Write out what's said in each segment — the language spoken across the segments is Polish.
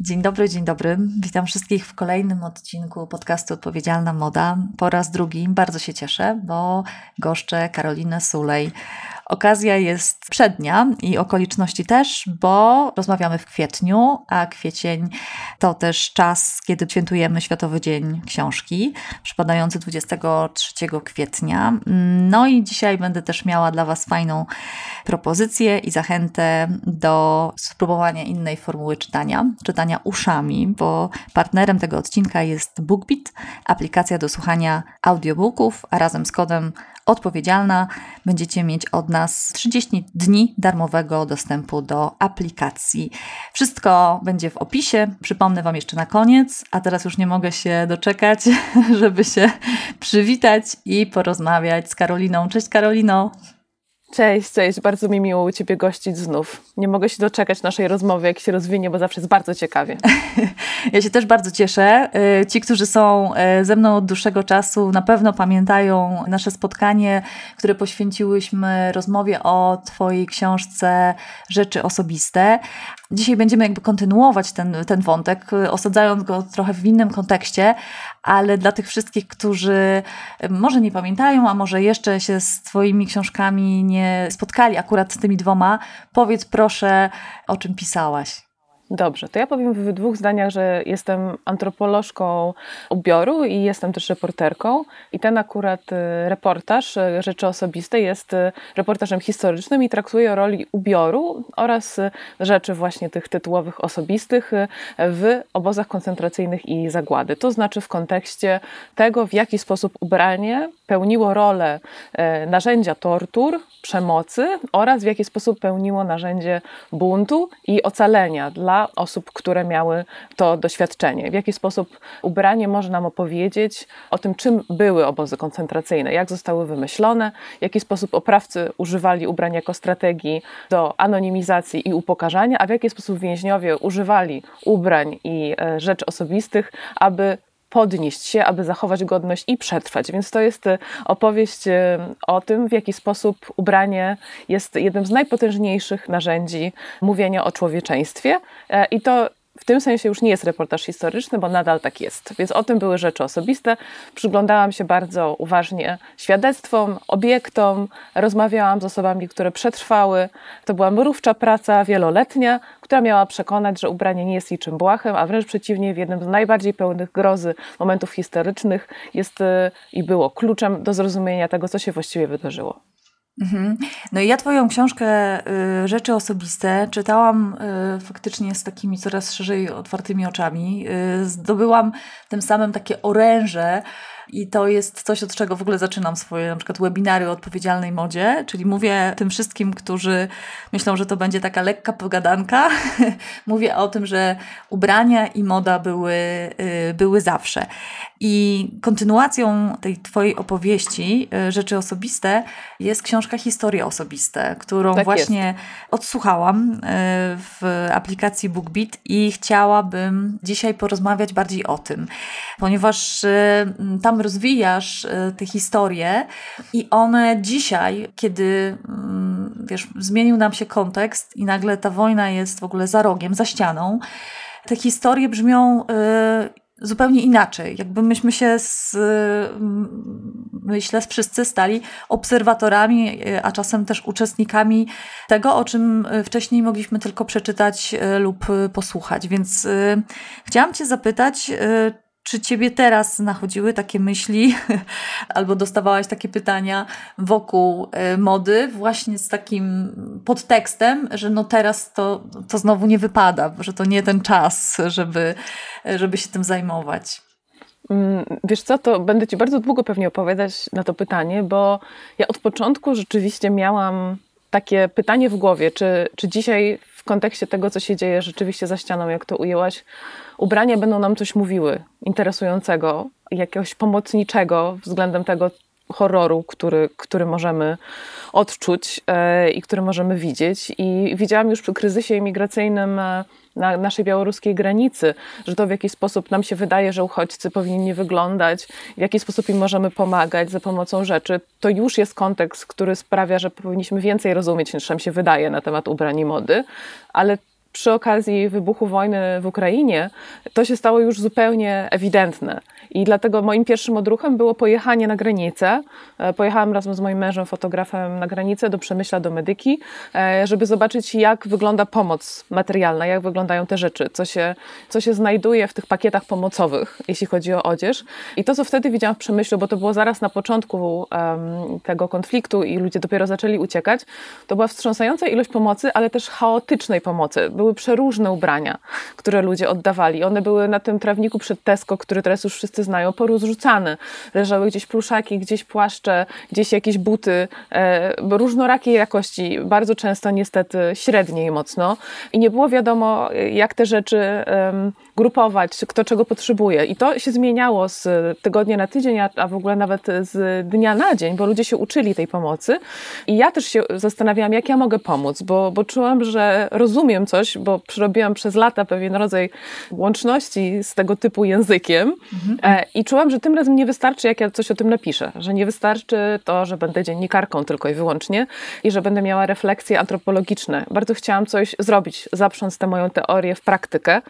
Dzień dobry, dzień dobry. Witam wszystkich w kolejnym odcinku podcastu Odpowiedzialna Moda. Po raz drugi bardzo się cieszę, bo goszczę Karolinę Sulej. Okazja jest przednia i okoliczności też, bo rozmawiamy w kwietniu, a kwiecień to też czas, kiedy świętujemy Światowy Dzień Książki, przypadający 23 kwietnia. No i dzisiaj będę też miała dla Was fajną propozycję i zachętę do spróbowania innej formuły czytania, czytania uszami, bo partnerem tego odcinka jest BookBeat, aplikacja do słuchania audiobooków, a razem z kodem odpowiedzialna będziecie mieć od nas 30 dni darmowego dostępu do aplikacji. Wszystko będzie w opisie. Przypomnę Wam jeszcze na koniec, a teraz już nie mogę się doczekać, żeby się przywitać i porozmawiać z Karoliną. Cześć Karolino! Cześć, cześć. Bardzo mi miło u Ciebie gościć znów. Nie mogę się doczekać naszej rozmowy, jak się rozwinie, bo zawsze jest bardzo ciekawie. Ja się też bardzo cieszę. Y, ci, którzy są y, ze mną od dłuższego czasu, na pewno pamiętają nasze spotkanie, które poświęciłyśmy rozmowie o Twojej książce Rzeczy Osobiste. Dzisiaj będziemy jakby kontynuować ten, ten wątek, osadzając go trochę w innym kontekście, ale dla tych wszystkich, którzy może nie pamiętają, a może jeszcze się z Twoimi książkami nie spotkali, akurat z tymi dwoma, powiedz proszę, o czym pisałaś. Dobrze, to ja powiem w dwóch zdaniach, że jestem antropolożką ubioru i jestem też reporterką. I ten akurat y, reportaż y, Rzeczy Osobiste jest y, reportażem historycznym i traktuje o roli ubioru oraz rzeczy właśnie tych tytułowych osobistych w obozach koncentracyjnych i zagłady. To znaczy w kontekście tego, w jaki sposób ubranie pełniło rolę narzędzia tortur, przemocy oraz w jaki sposób pełniło narzędzie buntu i ocalenia dla osób, które miały to doświadczenie. W jaki sposób ubranie może nam opowiedzieć o tym, czym były obozy koncentracyjne, jak zostały wymyślone, w jaki sposób oprawcy używali ubrań jako strategii do anonimizacji i upokarzania, a w jaki sposób więźniowie używali ubrań i e, rzeczy osobistych, aby podnieść się, aby zachować godność i przetrwać. Więc to jest e, opowieść e, o tym, w jaki sposób ubranie jest jednym z najpotężniejszych narzędzi mówienia o człowieczeństwie. E, I to w tym sensie już nie jest reportaż historyczny, bo nadal tak jest. Więc o tym były rzeczy osobiste. Przyglądałam się bardzo uważnie świadectwom, obiektom, rozmawiałam z osobami, które przetrwały. To była mrówcza praca wieloletnia, która miała przekonać, że ubranie nie jest niczym błahym, a wręcz przeciwnie, w jednym z najbardziej pełnych grozy momentów historycznych jest y, i było kluczem do zrozumienia tego, co się właściwie wydarzyło. Mhm. No i ja Twoją książkę y, Rzeczy Osobiste czytałam y, faktycznie z takimi coraz szerzej otwartymi oczami. Y, zdobyłam tym samym takie oręże i to jest coś, od czego w ogóle zaczynam swoje na przykład webinary o odpowiedzialnej modzie, czyli mówię tym wszystkim, którzy myślą, że to będzie taka lekka pogadanka, mówię o tym, że ubrania i moda były, y, były zawsze. I kontynuacją tej Twojej opowieści, y, rzeczy osobiste, jest książka Historie Osobiste, którą tak właśnie jest. odsłuchałam y, w aplikacji BookBeat i chciałabym dzisiaj porozmawiać bardziej o tym, ponieważ tam rozwijasz e, te historie i one dzisiaj, kiedy mm, wiesz, zmienił nam się kontekst i nagle ta wojna jest w ogóle za rogiem, za ścianą, te historie brzmią e, zupełnie inaczej. Jakby myśmy się z, myślę, wszyscy stali obserwatorami, e, a czasem też uczestnikami tego, o czym wcześniej mogliśmy tylko przeczytać lub posłuchać. Więc chciałam Cię zapytać, czy ciebie teraz nachodziły takie myśli, albo dostawałaś takie pytania wokół e, mody, właśnie z takim podtekstem, że no teraz to, to znowu nie wypada, że to nie ten czas, żeby, żeby się tym zajmować? Mm, wiesz co, to będę Ci bardzo długo pewnie opowiadać na to pytanie, bo ja od początku rzeczywiście miałam takie pytanie w głowie, czy, czy dzisiaj kontekście tego, co się dzieje rzeczywiście za ścianą, jak to ujęłaś, ubrania będą nam coś mówiły interesującego, jakiegoś pomocniczego względem tego horroru, który, który możemy odczuć e, i który możemy widzieć. I widziałam już przy kryzysie imigracyjnym e, na naszej białoruskiej granicy, że to w jaki sposób nam się wydaje, że uchodźcy powinni wyglądać, w jaki sposób im możemy pomagać za pomocą rzeczy, to już jest kontekst, który sprawia, że powinniśmy więcej rozumieć niż nam się wydaje na temat ubrań i mody, ale przy okazji wybuchu wojny w Ukrainie, to się stało już zupełnie ewidentne. I dlatego moim pierwszym odruchem było pojechanie na granicę. E, pojechałam razem z moim mężem, fotografem, na granicę do Przemyśla, do Medyki, e, żeby zobaczyć, jak wygląda pomoc materialna, jak wyglądają te rzeczy, co się, co się znajduje w tych pakietach pomocowych, jeśli chodzi o odzież. I to, co wtedy widziałam w Przemyślu, bo to było zaraz na początku um, tego konfliktu i ludzie dopiero zaczęli uciekać, to była wstrząsająca ilość pomocy, ale też chaotycznej pomocy. Były przeróżne ubrania, które ludzie oddawali. One były na tym trawniku przed Tesco, który teraz już wszyscy znają, porozrzucane. Leżały gdzieś pluszaki, gdzieś płaszcze, gdzieś jakieś buty, e, różnorakiej jakości, bardzo często niestety średniej mocno. I nie było wiadomo, jak te rzeczy e, grupować, kto czego potrzebuje. I to się zmieniało z tygodnia na tydzień, a, a w ogóle nawet z dnia na dzień, bo ludzie się uczyli tej pomocy. I ja też się zastanawiałam, jak ja mogę pomóc, bo, bo czułam, że rozumiem coś, bo przerobiłam przez lata pewien rodzaj łączności z tego typu językiem. Mhm. E, I czułam, że tym razem nie wystarczy, jak ja coś o tym napiszę, że nie wystarczy to, że będę dziennikarką tylko i wyłącznie i że będę miała refleksje antropologiczne. Bardzo chciałam coś zrobić, zaprząc tę moją teorię w praktykę.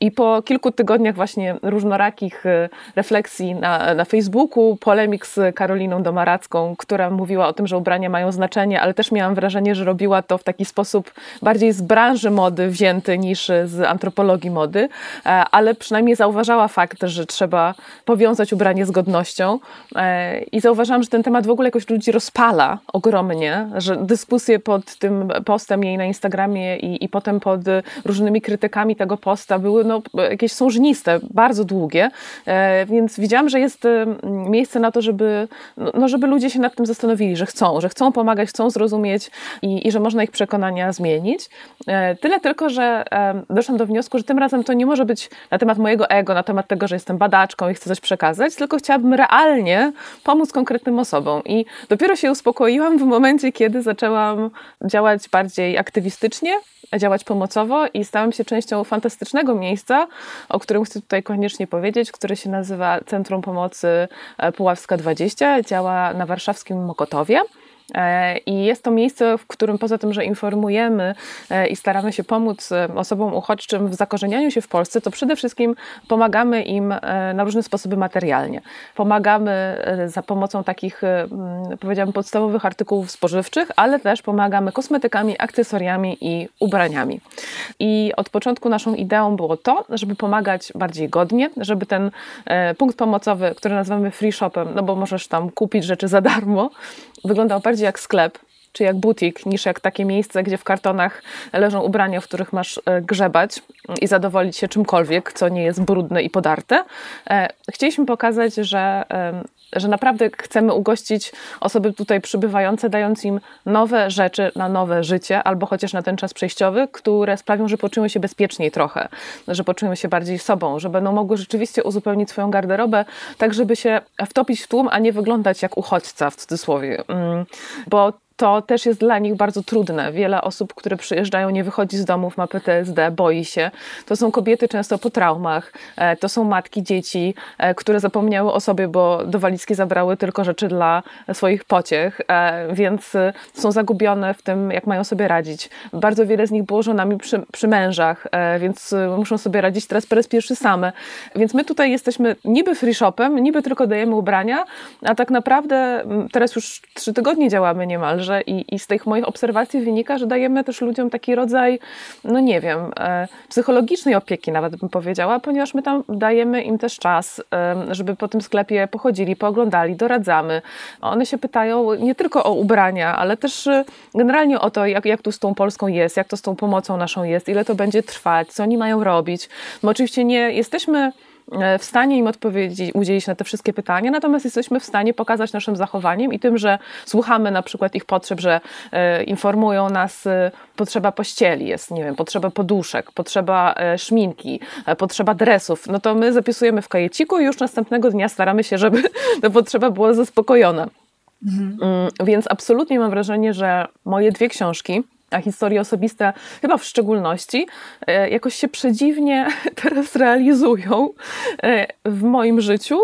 I po kilku tygodniach właśnie różnorakich e, refleksji na, na Facebooku, polemik z Karoliną Domaracką, która mówiła o tym, że ubrania mają znaczenie, ale też miałam wrażenie, że robiła to w taki sposób bardziej z branży mody wzięty niż z antropologii mody, e, ale przynajmniej zauważała fakt, że trzeba powiązać ubranie z godnością e, i zauważam, że ten temat w ogóle jakoś ludzi rozpala ogromnie, że dyskusje pod tym postem jej na Instagramie i, i potem pod różnymi krytykami tego posta były no, jakieś sążniste, bardzo długie, e, więc widziałam, że jest miejsce na to, żeby, no, no, żeby ludzie się nad tym zastanowili, że chcą, że chcą pomagać, chcą zrozumieć i, i że można ich przekonania zmienić. E, tyle tylko, że doszłam do wniosku, że tym razem to nie może być na temat mojego ego, na temat tego, że jestem badaczką i chcę coś przekazać, tylko chciałabym realnie pomóc konkretnym osobom. I dopiero się uspokoiłam w momencie, kiedy zaczęłam działać bardziej aktywistycznie, działać pomocowo i stałam się częścią fantastycznego miejsca, o którym chcę tutaj koniecznie powiedzieć, które się nazywa Centrum Pomocy Puławska 20. Działa na warszawskim Mokotowie. E, I jest to miejsce, w którym poza tym, że informujemy e, i staramy się pomóc e, osobom uchodźczym w zakorzenianiu się w Polsce, to przede wszystkim pomagamy im na różne sposoby materialnie. Pomagamy za pomocą takich, powiedziałabym, podstawowych artykułów spożywczych, ale też pomagamy kosmetykami, akcesoriami i ubraniami. I od początku naszą ideą było to, żeby pomagać bardziej godnie, żeby ten punkt pomocowy, który nazywamy free shopem, no bo możesz tam kupić rzeczy za darmo, wyglądał bardziej jak sklep, czy jak butik, niż jak takie miejsce, gdzie w kartonach leżą ubrania, w których masz e, grzebać i zadowolić się czymkolwiek, co nie jest brudne i podarte. E, chcieliśmy pokazać, że, że naprawdę chcemy ugościć osoby tutaj przybywające, dając im nowe rzeczy na nowe życie, albo chociaż na ten czas przejściowy, które sprawią, że poczują się bezpieczniej trochę, że poczują się bardziej sobą, że będą mogły rzeczywiście uzupełnić swoją garderobę, tak żeby się wtopić w tłum, a nie wyglądać jak uchodźca w cudzysłowie. Mm, bo to też jest dla nich bardzo trudne. Wiele osób, które przyjeżdżają, nie wychodzi z domów, ma PTSD, boi się. To są kobiety często po traumach, e, to są matki dzieci, e, które zapomniały o sobie, bo do walizki zabrały tylko rzeczy dla swoich pociech, e, więc są zagubione w tym, jak mają sobie radzić. Bardzo wiele z nich było żonami przy, przy mężach, więc muszą sobie radzić teraz po raz pierwszy same. Więc my tutaj jesteśmy niby free shopem, niby tylko dajemy ubrania, a tak naprawdę teraz już trzy tygodnie działamy niemalże i, i z tych moich obserwacji wynika, że dajemy też ludziom taki rodzaj, no nie wiem, e, psychologicznej opieki nawet bym powiedziała, ponieważ my tam dajemy im też czas, e, żeby po tym sklepie pochodzili, pooglądali, doradzamy. One się pytają nie tylko o ubrania, ale też e, generalnie o to, jak, jak tu z tą Polską jest, jak to z tą pomocą naszą jest, ile to będzie trwać, co oni mają robić. My oczywiście nie jesteśmy w stanie im odpowiedzieć, udzielić na te wszystkie pytania, natomiast jesteśmy w stanie pokazać naszym zachowaniem i tym, że słuchamy na przykład ich potrzeb, że e, informują nas e, potrzeba pościeli, jest, nie wiem, potrzeba poduszek, potrzeba szminki, potrzeba dresów, no to my zapisujemy w kajeciku i już następnego dnia staramy się, żeby ta potrzeba była zaspokojona. Mhm. Mm, więc absolutnie mam wrażenie, że moje dwie książki, a historie osobiste chyba w szczególności, e, jakoś się przedziwnie teraz realizują e, w moim życiu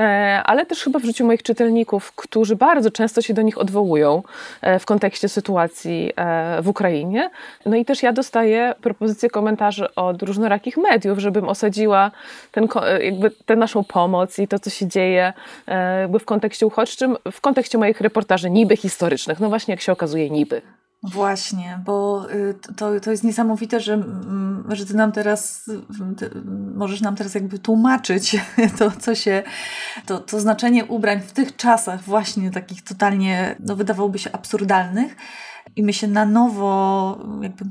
e, ale też chyba w życiu moich czytelników, którzy bardzo często się do nich odwołują w kontekście sytuacji w Ukrainie. No i też ja dostaję propozycje komentarzy od różnorakich mediów, żebym osadziła ten, jakby tę naszą pomoc i to, co się dzieje jakby w kontekście uchodźczym, w kontekście moich reportaży niby historycznych. No właśnie, jak się okazuje, niby. Właśnie, bo y, to, to jest niesamowite, że, że ty nam teraz, ty możesz nam teraz jakby tłumaczyć to, co się, to, to znaczenie ubrań w tych czasach właśnie takich totalnie, no wydawałoby się absurdalnych, i my się na nowo jakby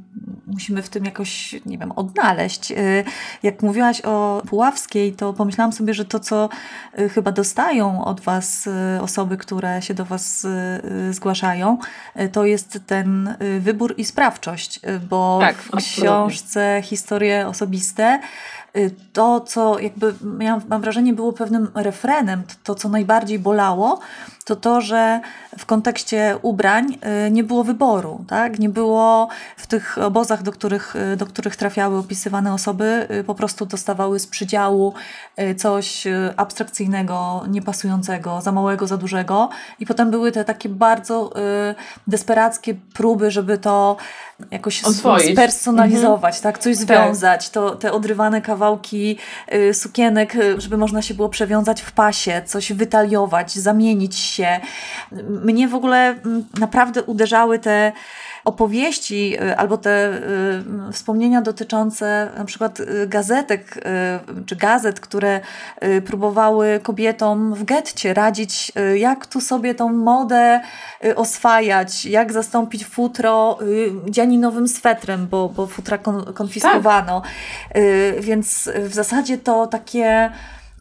musimy w tym jakoś, nie wiem, odnaleźć. Y, jak mówiłaś o Puławskiej, to pomyślałam sobie, że to, co y, chyba dostają od Was y, osoby, które się do Was zgłaszają, to jest ten wybór i sprawczość, bo tak, w książce Historie osobiste to, co jakby miałam, mam wrażenie było pewnym refrenem, to, co najbardziej bolało, to to, że w kontekście ubrań y, nie było wyboru, tak? Nie było w tych obozach, do których, y, do których trafiały opisywane osoby, y, po prostu dostawały z przydziału coś abstrakcyjnego, niepasującego, za małego, za dużego i potem były te takie bardzo desperackie próby, żeby to jakoś Oswoić. spersonalizować, mhm. tak? Coś tak. związać, to, te odrywane kawałki sukienek, żeby można się było przewiązać w pasie, coś wytaliować, zamienić się. Mnie w ogóle mm, naprawdę uderzały te opowieści y, albo te y, wspomnienia dotyczące na przykład y, gazetek czy gazet, które próbowały kobietom w getcie radzić, jak tu sobie tą modę oswajać, jak zastąpić futro dzianinowym swetrem, bo, bo futra konfiskowano. Tak. Więc w zasadzie to takie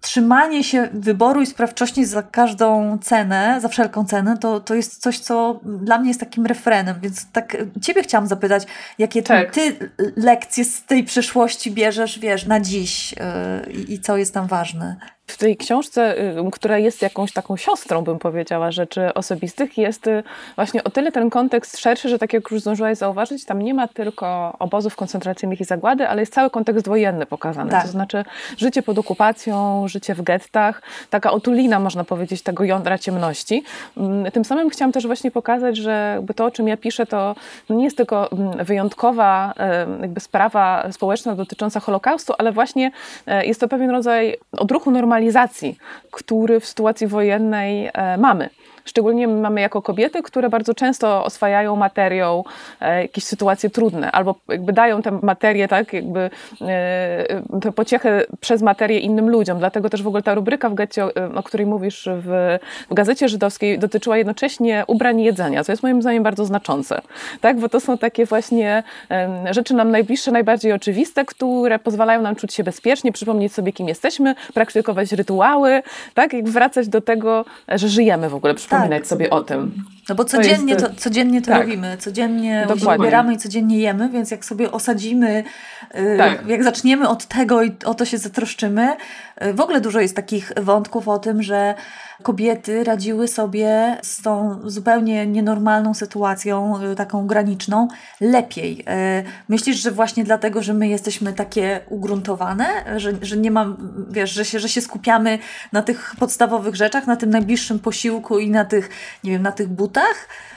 trzymanie się wyboru i sprawczości za każdą cenę, za wszelką cenę, to, to jest coś, co dla mnie jest takim refrenem. Więc tak Ciebie chciałam zapytać, jakie tak. Ty lekcje z tej przeszłości bierzesz, wiesz, na dziś yy, i co jest tam ważne? W tej książce, y, która jest jakąś taką siostrą, bym powiedziała, rzeczy osobistych, jest y, właśnie o tyle ten kontekst szerszy, że tak jak już zdążyłaś zauważyć, tam nie ma tylko obozów koncentracyjnych i zagłady, ale jest cały kontekst wojenny pokazany. Tak. To znaczy życie pod okupacją, życie w gettach, taka otulina, można powiedzieć, tego jądra ciemności. Mm, tym samym chciałam też właśnie pokazać, że to, o czym ja piszę, to nie jest tylko mm, wyjątkowa jakby sprawa społeczna dotycząca Holokaustu, ale właśnie e, jest to pewien rodzaj odruchu normalnego normalizacji, który w sytuacji wojennej e, mamy. Szczególnie mamy jako kobiety, które bardzo często oswajają materią e, jakieś sytuacje trudne, albo jakby dają tę materię, tak, jakby e, tę pociechę przez materię innym ludziom. Dlatego też w ogóle ta rubryka w getcie, o której mówisz w, w Gazecie Żydowskiej, dotyczyła jednocześnie ubrań i jedzenia, co jest moim zdaniem bardzo znaczące. Tak, bo to są takie właśnie rzeczy nam najbliższe, najbardziej oczywiste, które pozwalają nam czuć się bezpiecznie, przypomnieć sobie, kim jesteśmy, praktykować rytuały, tak, jak wracać do tego, że żyjemy w ogóle, przypominać tak. sobie o tym. No bo codziennie to, jest, to codziennie to tak. robimy, codziennie wybieramy i codziennie jemy, więc jak sobie osadzimy, y, tak. jak zaczniemy od tego i o to się zatroszczymy, y, w ogóle dużo jest takich wątków o tym, że kobiety radziły sobie z tą zupełnie nienormalną sytuacją, y, taką graniczną, lepiej. Myślisz, że właśnie dlatego, że my jesteśmy takie ugruntowane, że, że nie mam, wiesz, że się, że się skupiamy na tych podstawowych rzeczach, na tym najbliższym posiłku i na tych, nie wiem, na tych butach, фунтах –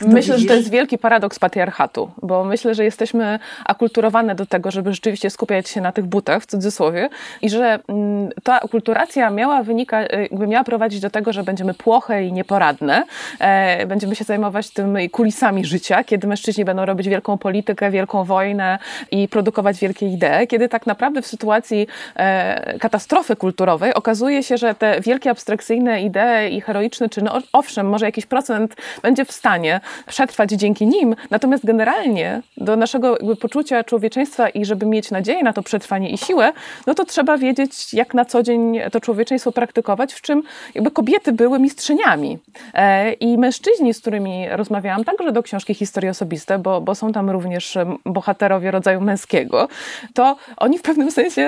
myślę, widzisz? że to jest wielki paradoks patriarchatu, bo myślę, że jesteśmy akulturowane do tego, żeby rzeczywiście skupiać się na tych butach, w cudzysłowie, i że mm, ta akulturacja miała wynika, jakby miała prowadzić do tego, że będziemy płoche i nieporadne, e, będziemy się zajmować tymi kulisami życia, kiedy mężczyźni będą robić wielką politykę, wielką wojnę i produkować wielkie idee, kiedy tak naprawdę w sytuacji e, katastrofy kulturowej okazuje się, że te wielkie abstrakcyjne idee i heroiczne czyny, owszem, może jakiś procent będzie w stanie stanie przetrwać dzięki nim. Natomiast generalnie do naszego poczucia człowieczeństwa i żeby mieć nadzieję na to przetrwanie i siłę, no to trzeba wiedzieć, jak na co dzień to człowieczeństwo praktykować, w czym jakby kobiety były mistrzyniami. E, I mężczyźni, z którymi rozmawiałam, także do książki Historie Osobiste, bo, bo są tam również bohaterowie rodzaju męskiego, to oni w pewnym sensie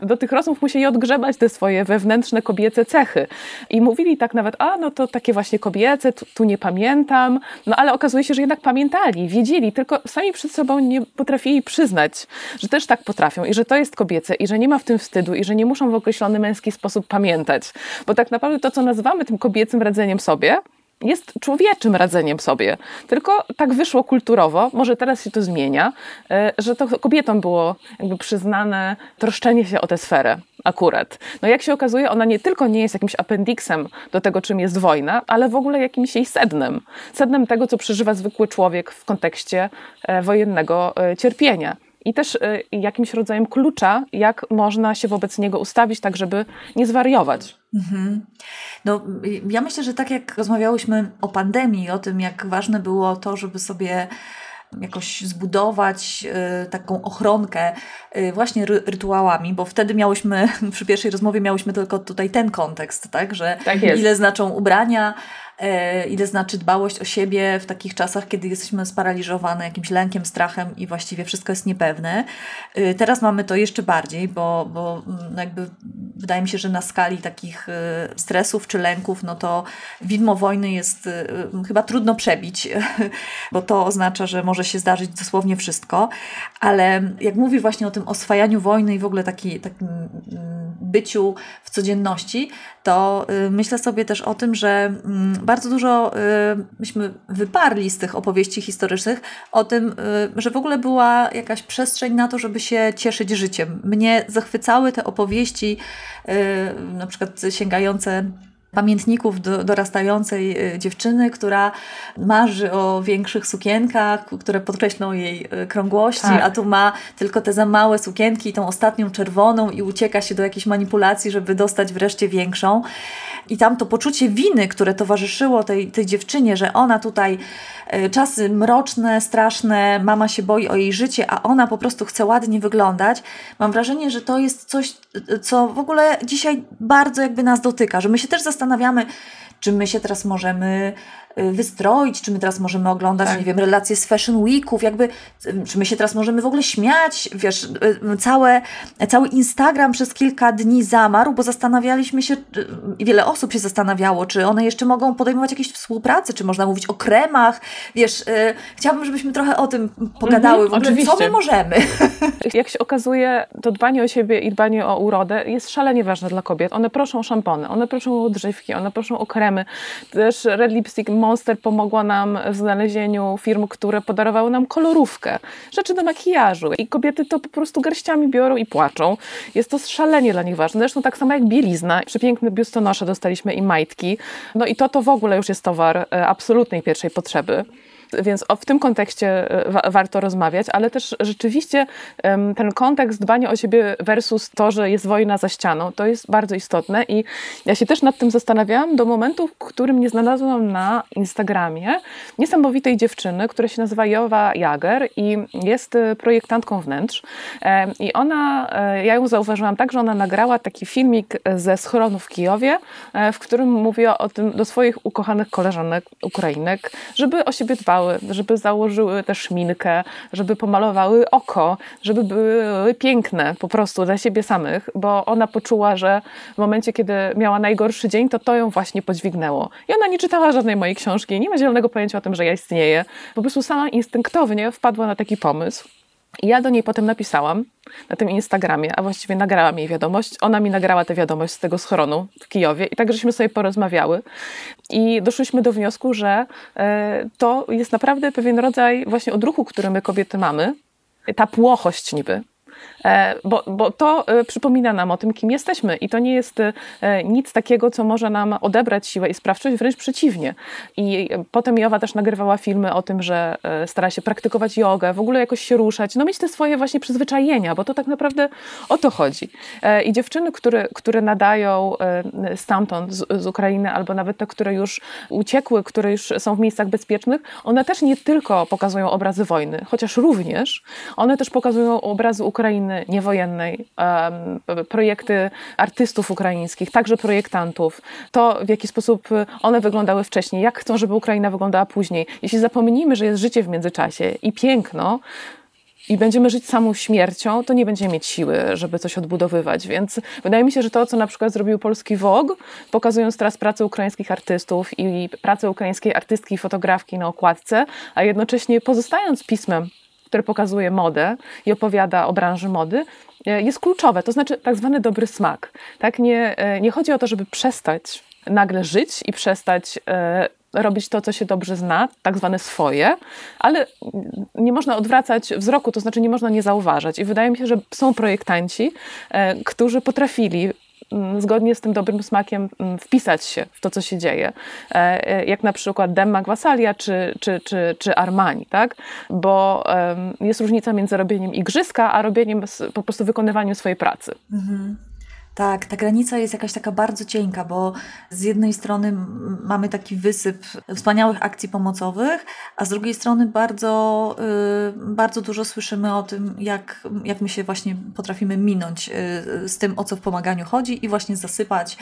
e, do tych rozmów musieli odgrzebać te swoje wewnętrzne kobiece cechy. I mówili tak nawet, a no to takie właśnie kobiece, tu, tu nie pamiętam, no ale okazuje się, że jednak pamiętali, wiedzieli, tylko sami przed sobą nie potrafili przyznać, że też tak potrafią i że to jest kobiece i że nie ma w tym wstydu i że nie muszą w określony męski sposób pamiętać. Bo tak naprawdę to, co nazywamy tym kobiecym radzeniem sobie, jest człowieczym radzeniem sobie. Tylko tak wyszło kulturowo, może teraz się to zmienia, e, że to kobietom było jakby przyznane troszczenie się o tę sferę akurat. No jak się okazuje, ona nie tylko nie jest jakimś appendiksem do tego, czym jest wojna, ale w ogóle jakimś jej sednem. Sednem tego, co przeżywa zwykły człowiek w kontekście e, wojennego e, cierpienia i też jakimś rodzajem klucza, jak można się wobec niego ustawić, tak żeby nie zwariować. Mhm. No, ja myślę, że tak jak rozmawiałyśmy o pandemii, o tym, jak ważne było to, żeby sobie jakoś zbudować y, taką ochronkę y, właśnie ry rytuałami, bo wtedy miałyśmy, przy pierwszej rozmowie miałyśmy tylko tutaj ten kontekst, tak, że tak ile znaczą ubrania, ile znaczy dbałość o siebie w takich czasach, kiedy jesteśmy sparaliżowane jakimś lękiem, strachem i właściwie wszystko jest niepewne. E, teraz mamy to jeszcze bardziej, bo, bo mm, jakby wydaje mi się, że na skali takich e, stresów czy lęków, no to widmo wojny jest chyba trudno przebić, bo to oznacza, że może się zdarzyć dosłownie wszystko, ale jak mówisz właśnie o tym oswajaniu wojny i w ogóle taki, takim mm, byciu w codzienności, to myślę sobie też o tym, że mm, bardzo dużo y, myśmy wyparli z tych opowieści historycznych o tym, y, że w ogóle była jakaś przestrzeń na to, żeby się cieszyć życiem. Mnie zachwycały te opowieści, y, na przykład sięgające pamiętników do, dorastającej dziewczyny, która marzy o większych sukienkach, które podkreślą jej krągłości, tak. a tu ma tylko te za małe sukienki i tą ostatnią czerwoną i ucieka się do jakiejś manipulacji, żeby dostać wreszcie większą. I tam to poczucie winy, które towarzyszyło tej, tej dziewczynie, że ona tutaj e, czasy mroczne, straszne, mama się boi o jej życie, a ona po prostu chce ładnie wyglądać. Mam wrażenie, że to jest coś, co w ogóle dzisiaj bardzo jakby nas dotyka, że my się też zastanawiamy, czy my się teraz możemy wystroić, czy my teraz możemy oglądać, tak. nie wiem, relacje z Fashion Weeków, jakby, y, czy my się teraz możemy w ogóle śmiać, wiesz, y, całe, cały Instagram przez kilka dni zamarł, bo zastanawialiśmy się, wiele osób się zastanawiało, czy one jeszcze mogą podejmować jakieś współpracy, czy można mówić o kremach, wiesz, chciałabym, żebyśmy trochę o tym pogadały, mhm, co my możemy. Jak się okazuje, to dbanie o siebie i dbanie o urodę jest szalenie ważne dla kobiet. One proszą o szampony, one proszą o odżywki, one proszą o kremy, też Red Lipstick Monster pomogła nam w znalezieniu firm, które podarowały nam kolorówkę, rzeczy do makijażu. I kobiety to po prostu garściami biorą i płaczą. Jest to szalenie dla nich ważne. Zresztą tak samo jak bielizna. Przepiękne biustonosze dostaliśmy i majtki. No i to to w ogóle już jest towar e, absolutnej pierwszej potrzeby więc w tym kontekście e, warto rozmawiać, ale też rzeczywiście ten kontekst dbania o siebie versus to, że jest wojna za ścianą, to jest bardzo istotne i ja się też nad tym zastanawiałam do momentu, w którym nie znalazłam na Instagramie niesamowitej dziewczyny, która się nazywa Jowa Jager i jest e, projektantką wnętrz i ona, e, ja ją zauważyłam tak, że ona nagrała taki filmik ze schronu w Kijowie, w którym mówiła o tym do swoich ukochanych koleżanek Ukrainek, żeby o siebie dbały żeby założyły też szminkę, żeby pomalowały oko, żeby były piękne po prostu dla siebie samych, bo ona poczuła, że w momencie, kiedy miała najgorszy dzień, to to ją właśnie podźwignęło. I ona nie czytała żadnej mojej książki, nie ma zielonego pojęcia o tym, że ja istnieję. Po prostu sama instynktownie wpadła na taki pomysł. I ja do niej potem napisałam na tym Instagramie, a właściwie nagrałam jej wiadomość. Ona mi nagrała tę wiadomość z tego schronu w Kijowie i tak żeśmy sobie porozmawiały. I doszliśmy do wniosku, że e, to jest naprawdę pewien rodzaj właśnie odruchu, który my kobiety mamy. Ta płochość niby, bo, bo to e, przypomina nam o tym, kim jesteśmy i to nie jest e, nic takiego, co może nam odebrać siłę i sprawczość, wręcz przeciwnie. I potem Jowa też nagrywała filmy o tym, że stara się praktykować jogę, w ogóle jakoś się ruszać, no mieć te swoje właśnie przyzwyczajenia, bo to tak naprawdę o to chodzi. I dziewczyny, które, które nadają stamtąd, z, z Ukrainy, albo nawet te, które już uciekły, które już są w miejscach bezpiecznych, one też nie tylko pokazują obrazy wojny, chociaż również one też pokazują obrazy Ukrainy Ukrainy niewojennej, projekty artystów ukraińskich, także projektantów, to w jaki sposób one wyglądały wcześniej, jak chcą, żeby Ukraina wyglądała później. Jeśli zapomnimy, że jest życie w międzyczasie i piękno, i będziemy żyć samą śmiercią, to nie będziemy mieć siły, żeby coś odbudowywać. Więc wydaje mi się, że to, co na przykład zrobił polski Vogue, pokazując teraz pracę ukraińskich artystów i pracę ukraińskiej artystki i fotografki na okładce, a jednocześnie pozostając pismem, które pokazuje modę i opowiada o branży mody, e, jest kluczowe. To znaczy tak zwany dobry smak. Tak? Nie, e, nie chodzi o to, żeby przestać nagle żyć i przestać e, robić to, co się dobrze zna, tak zwane swoje, ale nie można odwracać wzroku, to znaczy nie można nie zauważać. I wydaje mi się, że są projektanci, którzy potrafili zgodnie z tym dobrym smakiem mm, wpisać się w to, co się dzieje. E, e, jak na przykład Demma Gwasalia czy, czy, czy, czy Armani, tak? Bo jest różnica między robieniem igrzyska, a robieniem po prostu wykonywaniem swojej pracy. Mhm. Tak, ta granica jest jakaś taka bardzo cienka, bo z jednej strony mamy taki wysyp wspaniałych akcji pomocowych, a z drugiej strony bardzo, y, bardzo dużo słyszymy o tym, jak, jak my się właśnie potrafimy minąć y, z tym, o co w pomaganiu chodzi i właśnie zasypać,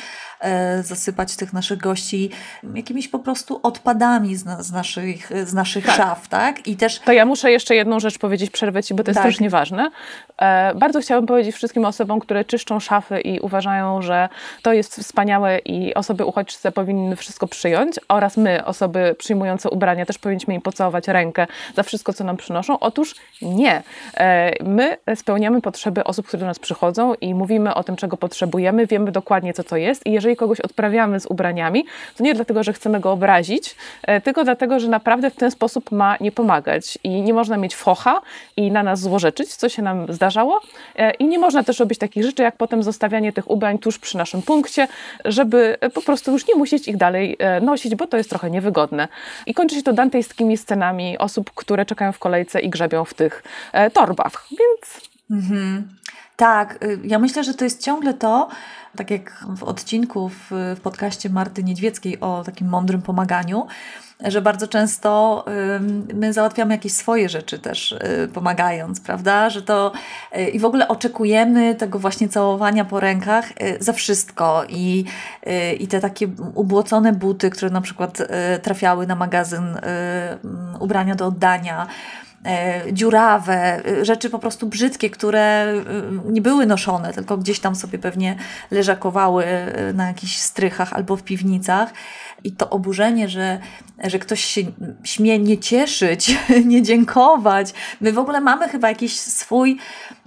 y, zasypać tych naszych gości jakimiś po prostu odpadami z, z naszych, z naszych tak. szaf, tak? I też... To ja muszę jeszcze jedną rzecz powiedzieć, przerwę Ci, bo to jest tak. też nieważne. E, bardzo chciałabym powiedzieć wszystkim osobom, które czyszczą szafy i uważają, że to jest wspaniałe i osoby uchodźcze powinny wszystko przyjąć oraz my, osoby przyjmujące ubrania, też powinniśmy im pocałować rękę za wszystko, co nam przynoszą. Otóż nie. E, my spełniamy potrzeby osób, które do nas przychodzą i mówimy o tym, czego potrzebujemy, wiemy dokładnie, co to jest i jeżeli kogoś odprawiamy z ubraniami, to nie dlatego, że chcemy go obrazić, e, tylko dlatego, że naprawdę w ten sposób ma nie pomagać i nie można mieć focha i na nas złorzeczyć, co się nam zdarzało e, i nie można też robić takich rzeczy, jak potem zostawianie tych ubrań tuż przy naszym punkcie, żeby po prostu już nie musieć ich dalej e, nosić, bo to jest trochę niewygodne. I kończy się to dantejskimi scenami osób, które czekają w kolejce i grzebią w tych e, torbach, więc... Mhm. Tak, y, ja myślę, że to jest ciągle to, tak jak w odcinku w, w podcaście Marty Niedźwieckiej o takim mądrym pomaganiu, że bardzo często my załatwiamy jakieś swoje rzeczy też y, pomagając, prawda? Że to y, i w ogóle oczekujemy tego właśnie całowania po rękach y, za wszystko i, i te takie ubłocone buty, które na przykład trafiały na magazyn ubrania do oddania, dziurawe, rzeczy po prostu brzydkie, które nie były noszone, tylko gdzieś tam sobie pewnie leżakowały na jakichś strychach albo w piwnicach i to oburzenie, że, że ktoś się śmie nie cieszyć, nie dziękować. My w ogóle mamy chyba jakiś swój,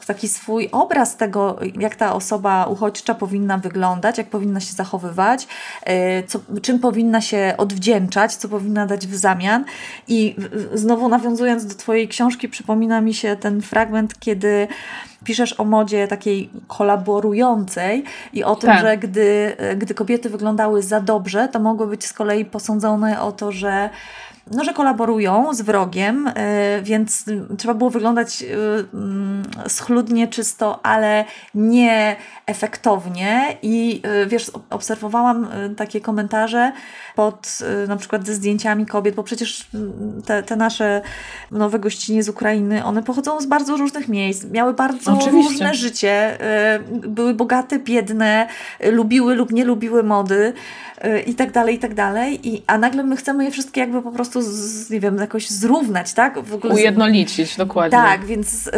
taki swój obraz tego, jak ta osoba uchodźcza powinna wyglądać, jak powinna się zachowywać, e, co, czym powinna się odwdzięczać, co powinna dać w zamian. I znowu nawiązując do Twojej książki, przypomina mi się ten fragment, kiedy piszesz o modzie takiej kolaborującej i o tym, tak. że gdy, gdy kobiety wyglądały za dobrze, to mogły być z kolei posądzone o to, że no, że kolaborują z wrogiem, y, więc trzeba było wyglądać y, mm, schludnie, czysto, ale nie efektownie. I y, wiesz, obserwowałam takie komentarze pod na przykład ze zdjęciami kobiet, bo przecież mm, te, te nasze nowe gościnie z Ukrainy, one pochodzą z bardzo różnych miejsc, miały bardzo Oczywiście. różne życie, były bogate, biedne, lubiły lub nie lubiły mody i tak dalej, i tak dalej. I, a nagle my chcemy je wszystkie jakby po prostu, z, nie wiem, jakoś zrównać, tak? W ogóle Ujednolicić, dokładnie. Tak, więc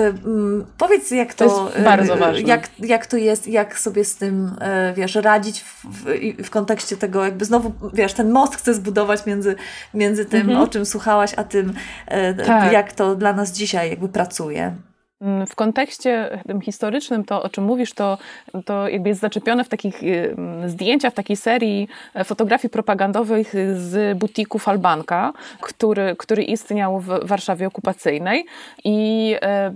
powiedz jak to, to jest bardzo y, ważne. Jak, jak to jest, jak sobie z tym, y, wiesz, radzić w, w, w, kontekście tego, jakby znowu, wiesz, ten most chcę zbudować między, między tym, mhm. o czym słuchałaś, a tym, y, tak. jak to dla nas dzisiaj jakby pracuje. Mm, w kontekście tym historycznym to, o czym mówisz, to, to jakby jest zaczepione w takich y, zdjęciach, w takiej serii e, fotografii propagandowych z butiku Falbanka, który, który istniał w Warszawie okupacyjnej. I e,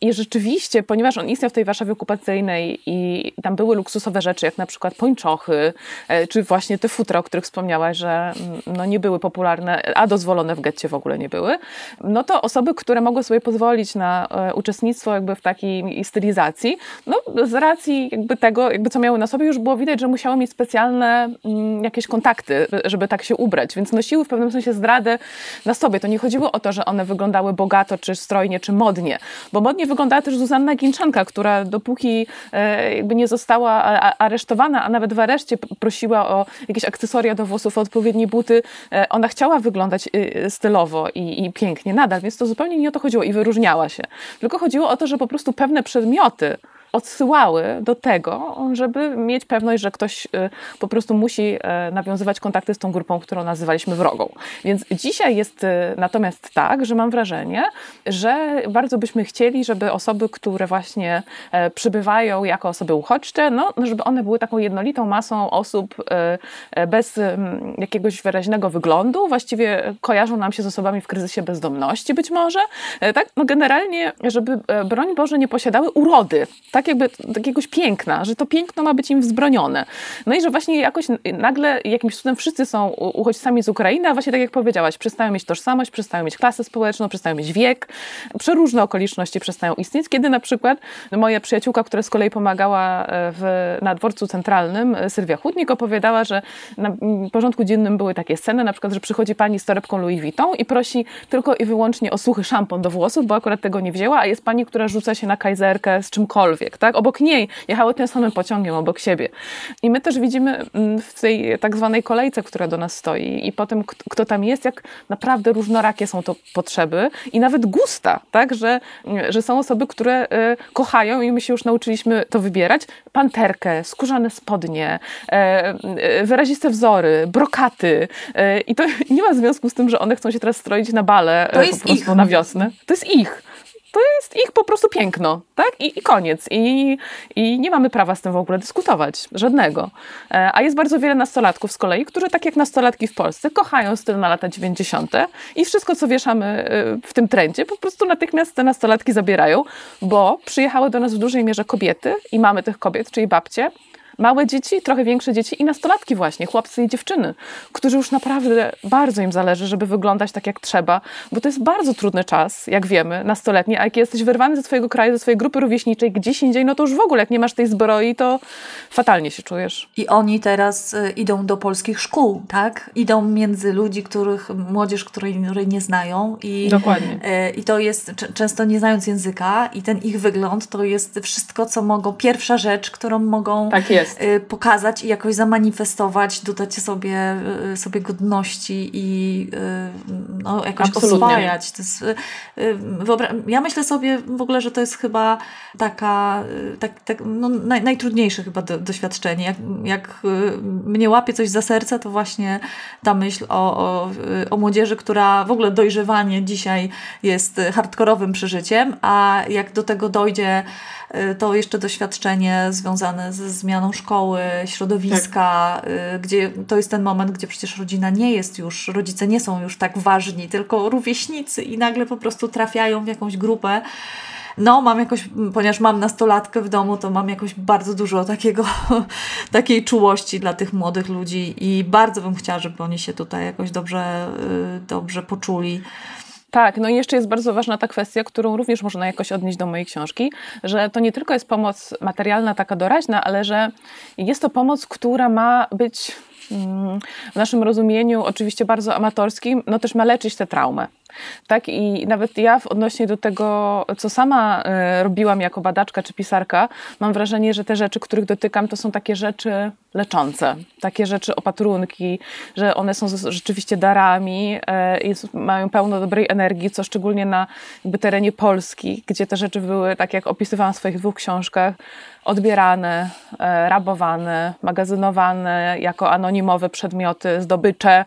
i rzeczywiście, ponieważ on istniał w tej Warszawie okupacyjnej i tam były luksusowe rzeczy, jak na przykład pończochy, e, czy właśnie te futra, o których wspomniałaś, że mm, no nie były popularne, a dozwolone w getcie w ogóle nie były, no to osoby, które mogły sobie pozwolić na e, uczestnictwo jakby w takiej stylizacji, no z racji jakby tego, jakby co miały na sobie, już było widać, że musiały mieć specjalne mm, jakieś kontakty, żeby tak się ubrać, więc nosiły w pewnym sensie zdradę na sobie. To nie chodziło o to, że one wyglądały bogato, czy strojnie, czy modnie, bo modnie wyglądała też Zuzanna Ginczanka, która dopóki jakby nie została aresztowana, a nawet w areszcie prosiła o jakieś akcesoria do włosów, odpowiednie buty, ona chciała wyglądać stylowo i, i pięknie nadal, więc to zupełnie nie o to chodziło i wyróżniała się. Tylko chodziło o to, że po prostu pewne przedmioty odsyłały do tego, żeby mieć pewność, że ktoś y, po prostu musi e, nawiązywać kontakty z tą grupą, którą nazywaliśmy wrogą. Więc dzisiaj jest y, natomiast tak, że mam wrażenie, że bardzo byśmy chcieli, żeby osoby, które właśnie e, przybywają jako osoby uchodźcze, no, żeby one były taką jednolitą masą osób e, bez jakiegoś wyraźnego wyglądu, właściwie kojarzą nam się z osobami w kryzysie bezdomności być może, tak? No generalnie, żeby broń Boże nie posiadały urody, tak jakby jakiegoś piękna, że to piękno ma być im wzbronione. No i że właśnie jakoś nagle jakimś cudem wszyscy są uchodźcami z Ukrainy, a właśnie tak jak powiedziałaś, przestają mieć tożsamość, przestają mieć klasę społeczną, przestają mieć wiek, przeróżne okoliczności przestają istnieć, kiedy na przykład moja przyjaciółka, która z kolei pomagała e, w, na dworcu centralnym, e, Sylwia Chudnik, opowiadała, że na porządku dziennym były takie sceny, na przykład, że przychodzi pani z torebką Louis Vuitton i prosi tylko i wyłącznie o suchy szampon do włosów, bo akurat tego nie wzięła, a jest pani, która rzuca się na kajzerkę z czymkolwiek tak? Obok niej jechały tym samym pociągiem, obok siebie. I my też widzimy mm, w tej tak zwanej kolejce, która do nas stoi i potem kto tam jest, jak naprawdę różnorakie są to potrzeby i nawet gusta, tak? Że, że są osoby, które y, kochają i my się już nauczyliśmy to wybierać. Panterkę, skórzane spodnie, e, y, wyraziste wzory, brokaty. I to nie ma związku z tym, że one chcą się teraz stroić na bale to po prostu ich. na wiosnę. To jest ich to jest ich po prostu piękno, tak? I, i koniec. I, I nie mamy prawa z tym w ogóle dyskutować, żadnego. E, a jest bardzo wiele nastolatków z kolei, którzy tak jak nastolatki w Polsce kochają styl na lata 90. i wszystko, co wieszamy e, w tym trendzie, po prostu natychmiast te nastolatki zabierają, bo przyjechały do nas w dużej mierze kobiety i mamy tych kobiet, czyli babcie, małe dzieci, trochę większe dzieci i nastolatki właśnie, chłopcy i dziewczyny, którzy już naprawdę bardzo im zależy, żeby wyglądać tak jak trzeba, bo to jest bardzo trudny czas, jak wiemy, nastoletni, a jak jesteś wyrwany ze swojego kraju, ze swojej grupy rówieśniczej gdzieś indziej, no to już w ogóle, jak nie masz tej zbroi, to fatalnie się czujesz. I oni teraz y, idą do polskich szkół, tak? Idą między ludzi, których, młodzież, której, nie znają i, Dokładnie. Y, i to jest, często nie znając języka i ten ich wygląd, to jest wszystko, co mogą, pierwsza rzecz, którą mogą tak jest jest. Y, pokazać i jakoś zamanifestować, dodać sobie, y, sobie godności i y, no, jakoś Absolutnie. oswajać. To jest, ja myślę sobie w ogóle, że to jest chyba taka, tak, tak, no, naj, najtrudniejsze chyba do, doświadczenie. Jak, jak mnie łapie coś za serce, to właśnie ta myśl o, o, o młodzieży, która w ogóle dojrzewanie dzisiaj jest hardkorowym przeżyciem, a jak do tego dojdzie to jeszcze doświadczenie związane ze zmianą szkoły, środowiska, tak. Y, gdzie to jest ten moment, gdzie przecież rodzina nie jest już, rodzice nie są już tak ważni, tylko rówieśnicy i nagle po prostu trafiają w jakąś grupę no mam jakoś, ponieważ mam nastolatkę w domu, to mam jakoś bardzo dużo takiego, takiej czułości dla tych młodych ludzi i bardzo bym chciała, żeby oni się tutaj jakoś dobrze, y, dobrze poczuli. Tak, no i jeszcze jest bardzo ważna ta kwestia, którą również można jakoś odnieść do mojej książki, że to nie tylko jest pomoc materialna, taka doraźna, ale że jest to pomoc, która ma być mm, w naszym rozumieniu, oczywiście bardzo amatorskim, no też ma leczyć tę traumę. Tak, i nawet ja odnośnie do tego, co sama e, robiłam jako badaczka czy pisarka, mam wrażenie, że te rzeczy, których dotykam, to są takie rzeczy leczące, takie rzeczy opatrunki, że one są rzeczywiście darami, jest, mają pełno dobrej energii, co szczególnie na terenie Polski, gdzie te rzeczy były, tak jak opisywałam w swoich dwóch książkach, odbierane, e, rabowane, magazynowane jako anonimowe przedmioty, zdobycze,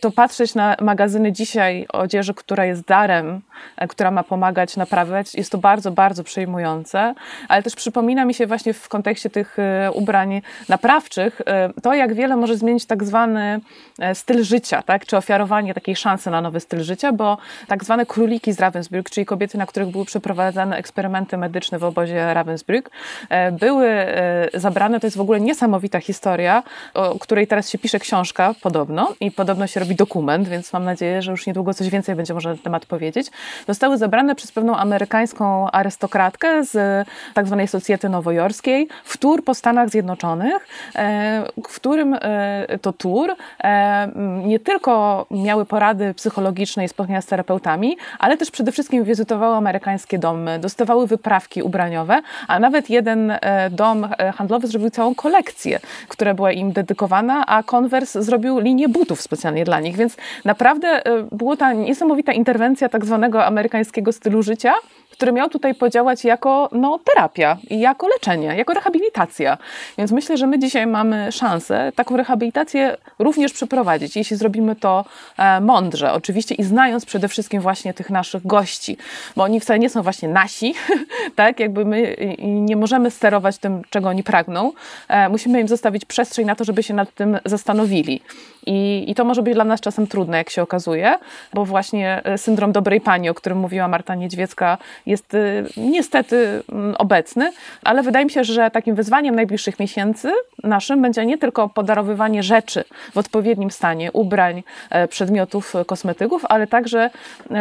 to patrzeć na magazyny dzisiaj odzieży która jest darem, e, która ma pomagać naprawiać. Jest to bardzo, bardzo przejmujące, ale też przypomina mi się właśnie w kontekście tych e, ubrań naprawczych e, to, jak wiele może zmienić tak zwany styl życia, tak? czy ofiarowanie takiej szansy na nowy styl życia, bo tak zwane króliki z Ravensbrück, czyli kobiety, na których były przeprowadzane eksperymenty medyczne w obozie Ravensbrück, były zabrane. To jest w ogóle niesamowita historia, o której teraz się pisze książka podobno i podobno się robi dokument, więc mam nadzieję, że już niedługo coś więcej będzie można na temat powiedzieć. Zostały zabrane przez pewną amerykańską arystokratkę z tak zwanej socjety nowojorskiej w tour po Stanach Zjednoczonych, w którym to tour nie tylko miały porady psychologiczne i spotkania z terapeutami, ale też przede wszystkim wizytowały amerykańskie domy, dostawały wyprawki ubraniowe, a nawet jeden e, dom e, handlowy zrobił całą kolekcję, która była im dedykowana, a Converse zrobił linię butów specjalnie dla nich, więc naprawdę e, była ta niesamowita interwencja tak zwanego amerykańskiego stylu życia, który miał tutaj podziałać jako no, terapia jako leczenie, jako rehabilitacja. Więc myślę, że my dzisiaj mamy szansę taką rehabilitację również przeprowadzić, jeśli zrobimy to e, mądrze, oczywiście i znając przede wszystkim właśnie tych naszych gości, bo oni wcale nie są właśnie nasi, tak? Jakby my nie możemy sterować tym, czego oni pragną. E, musimy im zostawić przestrzeń na to, żeby się nad tym zastanowili. I, I to może być dla nas czasem trudne, jak się okazuje, bo właśnie e, syndrom dobrej pani, o którym mówiła Marta Niedźwiecka, jest e, niestety mm, obecny, ale wydaje mi się, że takim wyzwaniem najbliższych miesięcy naszym będzie nie tylko podarowywanie rzeczy w odpowiednim stanie, ubrań, e, przedmiotów, kosmetyków, ale także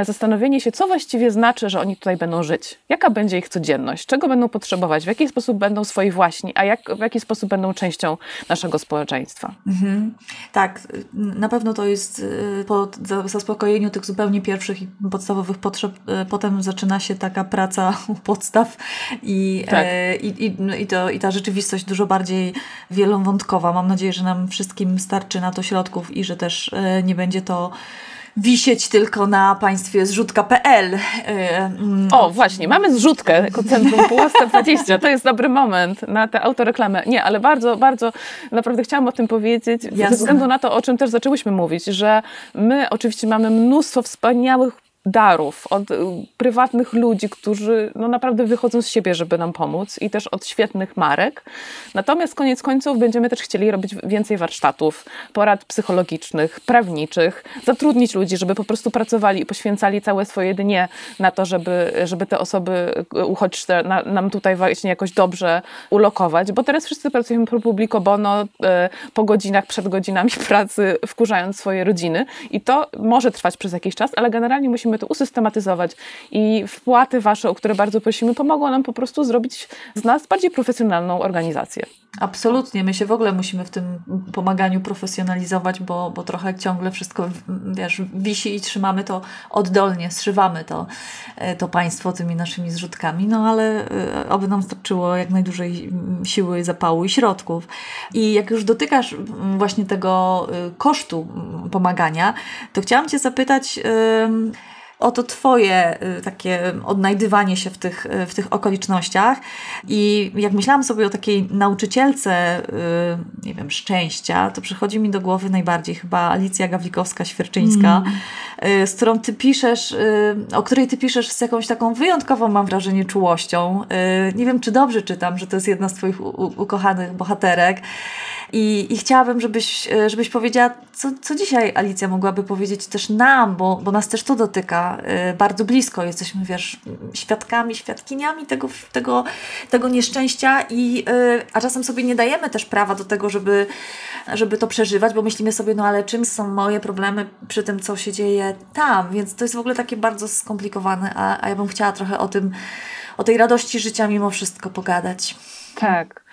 zastanowienie się, co właściwie znaczy, że oni tutaj będą żyć. Jaka będzie ich codzienność, czego będą potrzebować, w jaki sposób będą swoi właśni, a jak, w jaki sposób będą częścią naszego społeczeństwa. Mhm. Tak, na pewno to jest y, po zaspokojeniu tych zupełnie pierwszych i podstawowych potrzeb, y, potem zaczyna się taka praca u podstaw i, tak. E, i, i, no i, to, i ta rzeczywistość dużo bardziej wielowątkowa. Mam nadzieję, że nam wszystkim starczy na to środków i że też e, nie będzie to wisieć tylko na państwie zrzutka.pl. Y, mm. O, właśnie, mamy zrzutkę jako Centrum Pułasta 20. To jest dobry moment na tę autoreklamę. Nie, ale bardzo, bardzo naprawdę chciałam o tym powiedzieć, Jasne. ze względu na to, o czym też zaczęłyśmy mówić, że my oczywiście mamy mnóstwo wspaniałych darów, od y, prywatnych ludzi, którzy no naprawdę wychodzą z siebie, żeby nam pomóc i też od świetnych marek. Natomiast koniec końców będziemy też chcieli robić więcej warsztatów, porad psychologicznych, prawniczych, zatrudnić ludzi, żeby po prostu pracowali i poświęcali całe swoje dnie na to, żeby, żeby te osoby y, uchodźcze na, nam tutaj właśnie jakoś dobrze ulokować, bo teraz wszyscy pracujemy pro publico bono y, po godzinach, przed godzinami pracy, wkurzając swoje rodziny i to może trwać przez jakiś czas, ale generalnie musimy to usystematyzować i wpłaty wasze, o które bardzo prosimy, pomogą nam po prostu zrobić z nas bardziej profesjonalną organizację. Absolutnie. My się w ogóle musimy w tym pomaganiu profesjonalizować, bo, bo trochę ciągle wszystko, wiesz, wisi i trzymamy to oddolnie, zszywamy to, e, to państwo tymi naszymi zrzutkami, no ale e, oby nam starczyło jak najdłużej siły, zapału i środków. I jak już dotykasz właśnie tego e, kosztu pomagania, to chciałam Cię zapytać, oto Twoje y, takie odnajdywanie się w tych, y, w tych okolicznościach. I jak myślałam sobie o takiej nauczycielce, y, nie wiem, szczęścia, to przychodzi mi do głowy najbardziej chyba Alicja Gawlikowska-Świerczyńska, mm. z którą Ty piszesz, o której Ty piszesz z jakąś taką wyjątkową, mam wrażenie, czułością. Nie wiem, czy dobrze czytam, że to jest jedna z Twoich ukochanych bohaterek. I, i chciałabym, żebyś, żebyś powiedziała, co, co dzisiaj Alicja mogłaby powiedzieć też nam, bo, bo nas też to dotyka y, bardzo blisko. Jesteśmy, wiesz, świadkami, świadkiniami tego, tego, tego nieszczęścia, i, y, a czasem sobie nie dajemy też prawa do tego, żeby, żeby to przeżywać, bo myślimy sobie, no ale czym są moje problemy przy tym, co się dzieje tam. Więc to jest w ogóle takie bardzo skomplikowane, a, a ja bym chciała trochę o tym, o tej radości życia mimo wszystko pogadać. Tak.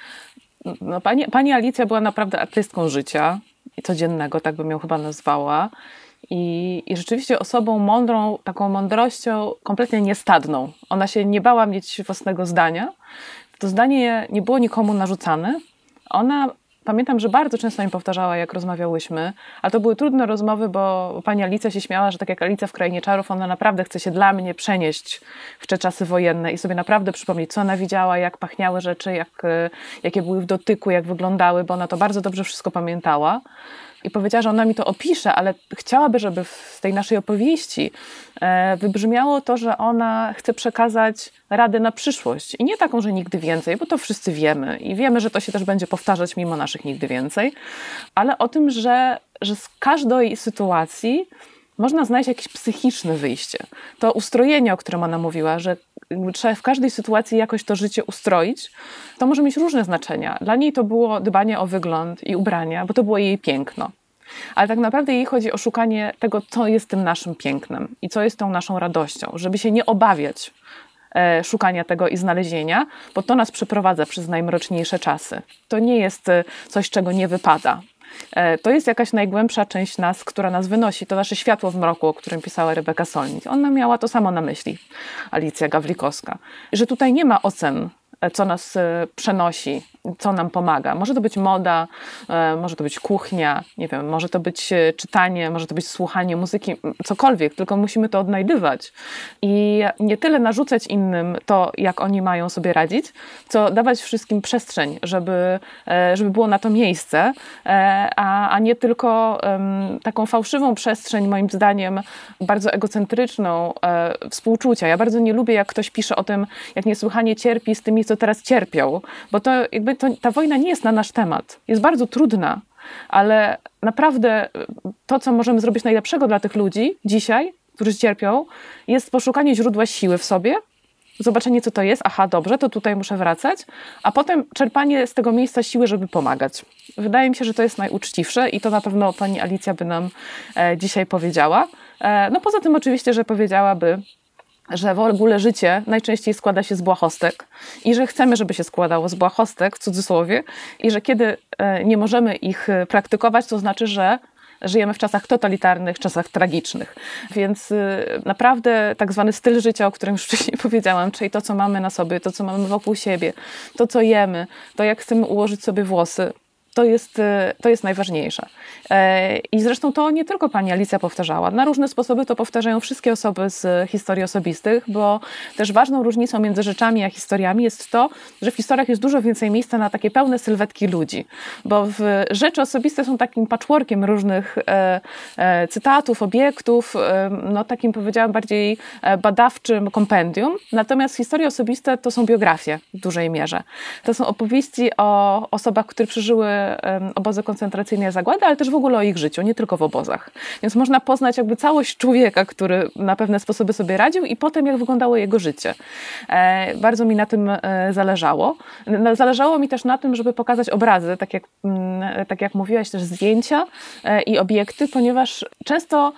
No, pani, pani Alicja była naprawdę artystką życia codziennego, tak bym ją chyba nazwała. I, I rzeczywiście osobą mądrą, taką mądrością kompletnie niestadną. Ona się nie bała mieć własnego zdania. To zdanie nie było nikomu narzucane. Ona Pamiętam, że bardzo często mi powtarzała, jak rozmawiałyśmy, ale to były trudne rozmowy, bo pani Alicja się śmiała, że tak jak Alicja w Krainie Czarów, ona naprawdę chce się dla mnie przenieść w te czasy wojenne i sobie naprawdę przypomnieć, co ona widziała, jak pachniały rzeczy, jak, e, jakie były w dotyku, jak wyglądały, bo ona to bardzo dobrze wszystko pamiętała i powiedziała, że ona mi to opisze, ale chciałaby, żeby w tej naszej opowieści e, wybrzmiało to, że ona chce przekazać radę na przyszłość. I nie taką, że nigdy więcej, bo to wszyscy wiemy i wiemy, że to się też będzie powtarzać mimo naszych nigdy więcej, ale o tym, że, że z każdej sytuacji można znaleźć jakieś psychiczne wyjście. To ustrojenie, o którym ona mówiła, że trzeba w każdej sytuacji jakoś to życie ustroić, to może mieć różne znaczenia. Dla niej to było dbanie o wygląd i ubrania, bo to było jej piękno. Ale tak naprawdę jej chodzi o szukanie tego, co jest tym naszym pięknem i co jest tą naszą radością, żeby się nie obawiać e, szukania tego i znalezienia, bo to nas przeprowadza przez najmroczniejsze czasy. To nie jest e, coś, czego nie wypada. E, to jest jakaś najgłębsza część nas, która nas wynosi. To nasze światło w mroku, o którym pisała Rebeka Solnit. Ona miała to samo na myśli, Alicja Gawlikowska. Że tutaj nie ma ocen co nas e, przenosi, co nam pomaga. Może to być moda, e, może to być kuchnia, nie wiem, może to być e, czytanie, może to być słuchanie muzyki, cokolwiek, tylko musimy to odnajdywać. I nie tyle narzucać innym to, jak oni mają sobie radzić, co dawać wszystkim przestrzeń, żeby, żeby było na to miejsce, a, a nie tylko taką fałszywą przestrzeń, moim zdaniem, bardzo egocentryczną współczucia. Ja bardzo nie lubię, jak ktoś pisze o tym, jak niesłychanie cierpi z tymi, co teraz cierpią, bo to jakby to, ta wojna nie jest na nasz temat. Jest bardzo trudna, ale naprawdę to, co możemy zrobić najlepszego dla tych ludzi dzisiaj, którzy cierpią, jest poszukanie źródła siły w sobie, zobaczenie, co to jest, aha, dobrze, to tutaj muszę wracać, a potem czerpanie z tego miejsca siły, żeby pomagać. Wydaje mi się, że to jest najuczciwsze i to na pewno pani Alicja by nam e, dzisiaj powiedziała. E, no poza tym oczywiście, że powiedziałaby, że w ogóle życie najczęściej składa się z błahostek i że chcemy, żeby się składało z błahostek, w cudzysłowie, i że kiedy e, nie możemy ich e, praktykować, to znaczy, że żyjemy w czasach totalitarnych, czasach tragicznych. Więc e, naprawdę tak zwany styl życia, o którym już wcześniej powiedziałam, czyli to, co mamy na sobie, to, co mamy wokół siebie, to, co jemy, to, jak chcemy ułożyć sobie włosy, to jest, e, to jest najważniejsze. E, I zresztą to nie tylko pani Alicja powtarzała. Na różne sposoby to powtarzają wszystkie osoby z historii osobistych, bo też ważną różnicą między rzeczami a historiami jest to, że w historiach jest dużo więcej miejsca na takie pełne sylwetki ludzi. Bo rzeczy osobiste są takim patchworkiem różnych e, cytatów, obiektów, no takim powiedziałam bardziej badawczym kompendium. Natomiast historie osobiste to są biografie w dużej mierze. To są opowieści o osobach, które przeżyły obozy koncentracyjne zagłady, ale też w ogóle o ich życiu, nie tylko w obozach. Więc można poznać jakby całość człowieka, który na pewne sposoby sobie radził i potem jak wyglądało jego życie. E, bardzo mi na tym e, zależało. Zależało mi też na tym, żeby pokazać obrazy, tak jak, tak jak mówiłaś, też zdjęcia e, i obiekty, ponieważ często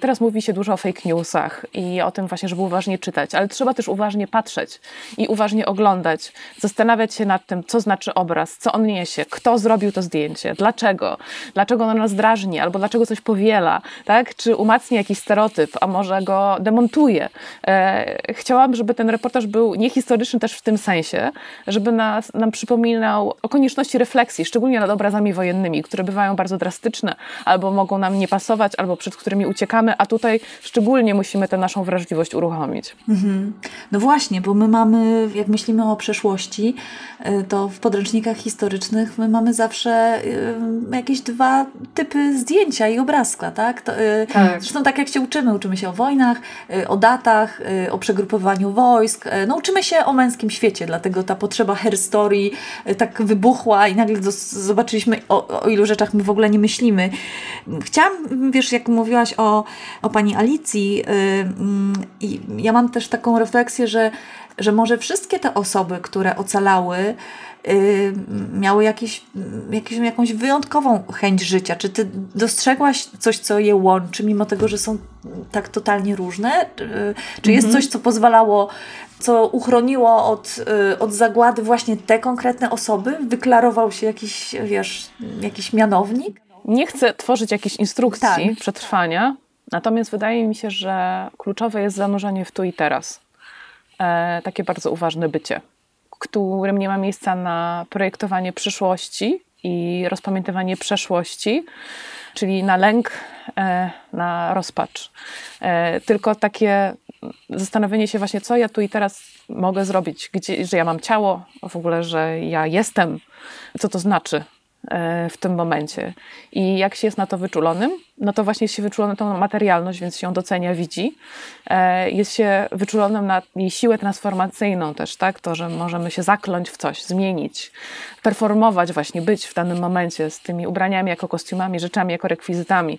teraz mówi się dużo o fake newsach i o tym właśnie, żeby uważnie czytać, ale trzeba też uważnie patrzeć i uważnie oglądać, zastanawiać się nad tym, co znaczy obraz, co on niesie, kto zrobił to zdjęcie, dlaczego, dlaczego ono nas drażni, albo dlaczego coś powiela, tak? czy umacnia jakiś stereotyp, a może go demontuje. E, chciałam, żeby ten reportaż był niehistoryczny też w tym sensie, żeby nas, nam przypominał o konieczności refleksji, szczególnie nad obrazami wojennymi, które bywają bardzo drastyczne, albo mogą nam nie pasować, albo przed którymi uciekamy, a tutaj szczególnie musimy tę naszą wrażliwość uruchomić. Mhm. No właśnie, bo my mamy, jak myślimy o przeszłości, e, to w podręcznikach historycznych my mamy zawsze y, jakieś dwa typy zdjęcia i obrazka, tak? To, y, tak? Zresztą tak jak się uczymy, uczymy się o wojnach, y, o datach, o przegrupowaniu wojsk, no uczymy się o męskim świecie, dlatego ta potrzeba herstory tak wybuchła i nagle zobaczyliśmy o, o ilu rzeczach my w ogóle nie myślimy. Chciałam, wiesz, jak mówiłaś o, o pani Alicji mm, i ja mam też taką refleksję, że, że może wszystkie te osoby, które ocalały, miały jakieś, jakieś, jakąś wyjątkową chęć życia? Czy ty dostrzegłaś coś, co je łączy, mimo tego, że są tak totalnie różne? Czy jest mhm. coś, co pozwalało, co uchroniło od, y, od zagłady właśnie te konkretne osoby? Wyklarował się jakiś, wiesz, jakiś mianownik? Nie chcę tworzyć jakiejś instrukcji tak. przetrwania, natomiast wydaje mi się, że kluczowe jest zanurzenie w tu i teraz. E, takie bardzo uważne bycie którym nie ma miejsca na projektowanie przyszłości i rozpamiętywanie przeszłości, czyli na lęk, e, na rozpacz. E, tylko takie zastanowienie się właśnie, co ja tu i teraz mogę zrobić, gdzie, że ja mam ciało, w ogóle, że ja jestem, co to znaczy w tym momencie. I jak się jest na to wyczulonym, no to właśnie jest się wyczulonym tą materialność, więc się ją docenia, widzi. E, jest się wyczulonym na jej siłę transformacyjną też, tak? To, że możemy się zakląć w coś, zmienić, performować właśnie, być w danym momencie z tymi ubraniami jako kostiumami, rzeczami jako rekwizytami.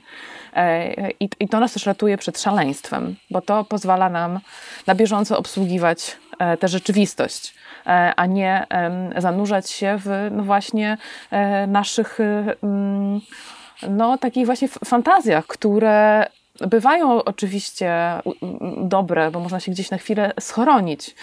E, I, to nas też ratuje przed szaleństwem, bo to pozwala nam na bieżąco obsługiwać tę rzeczywistość E, a nie zanurzać się w no właśnie e, naszych mm, no, takich właśnie fantazjach, które bywają oczywiście dobre, bo można się gdzieś na chwilę schronić.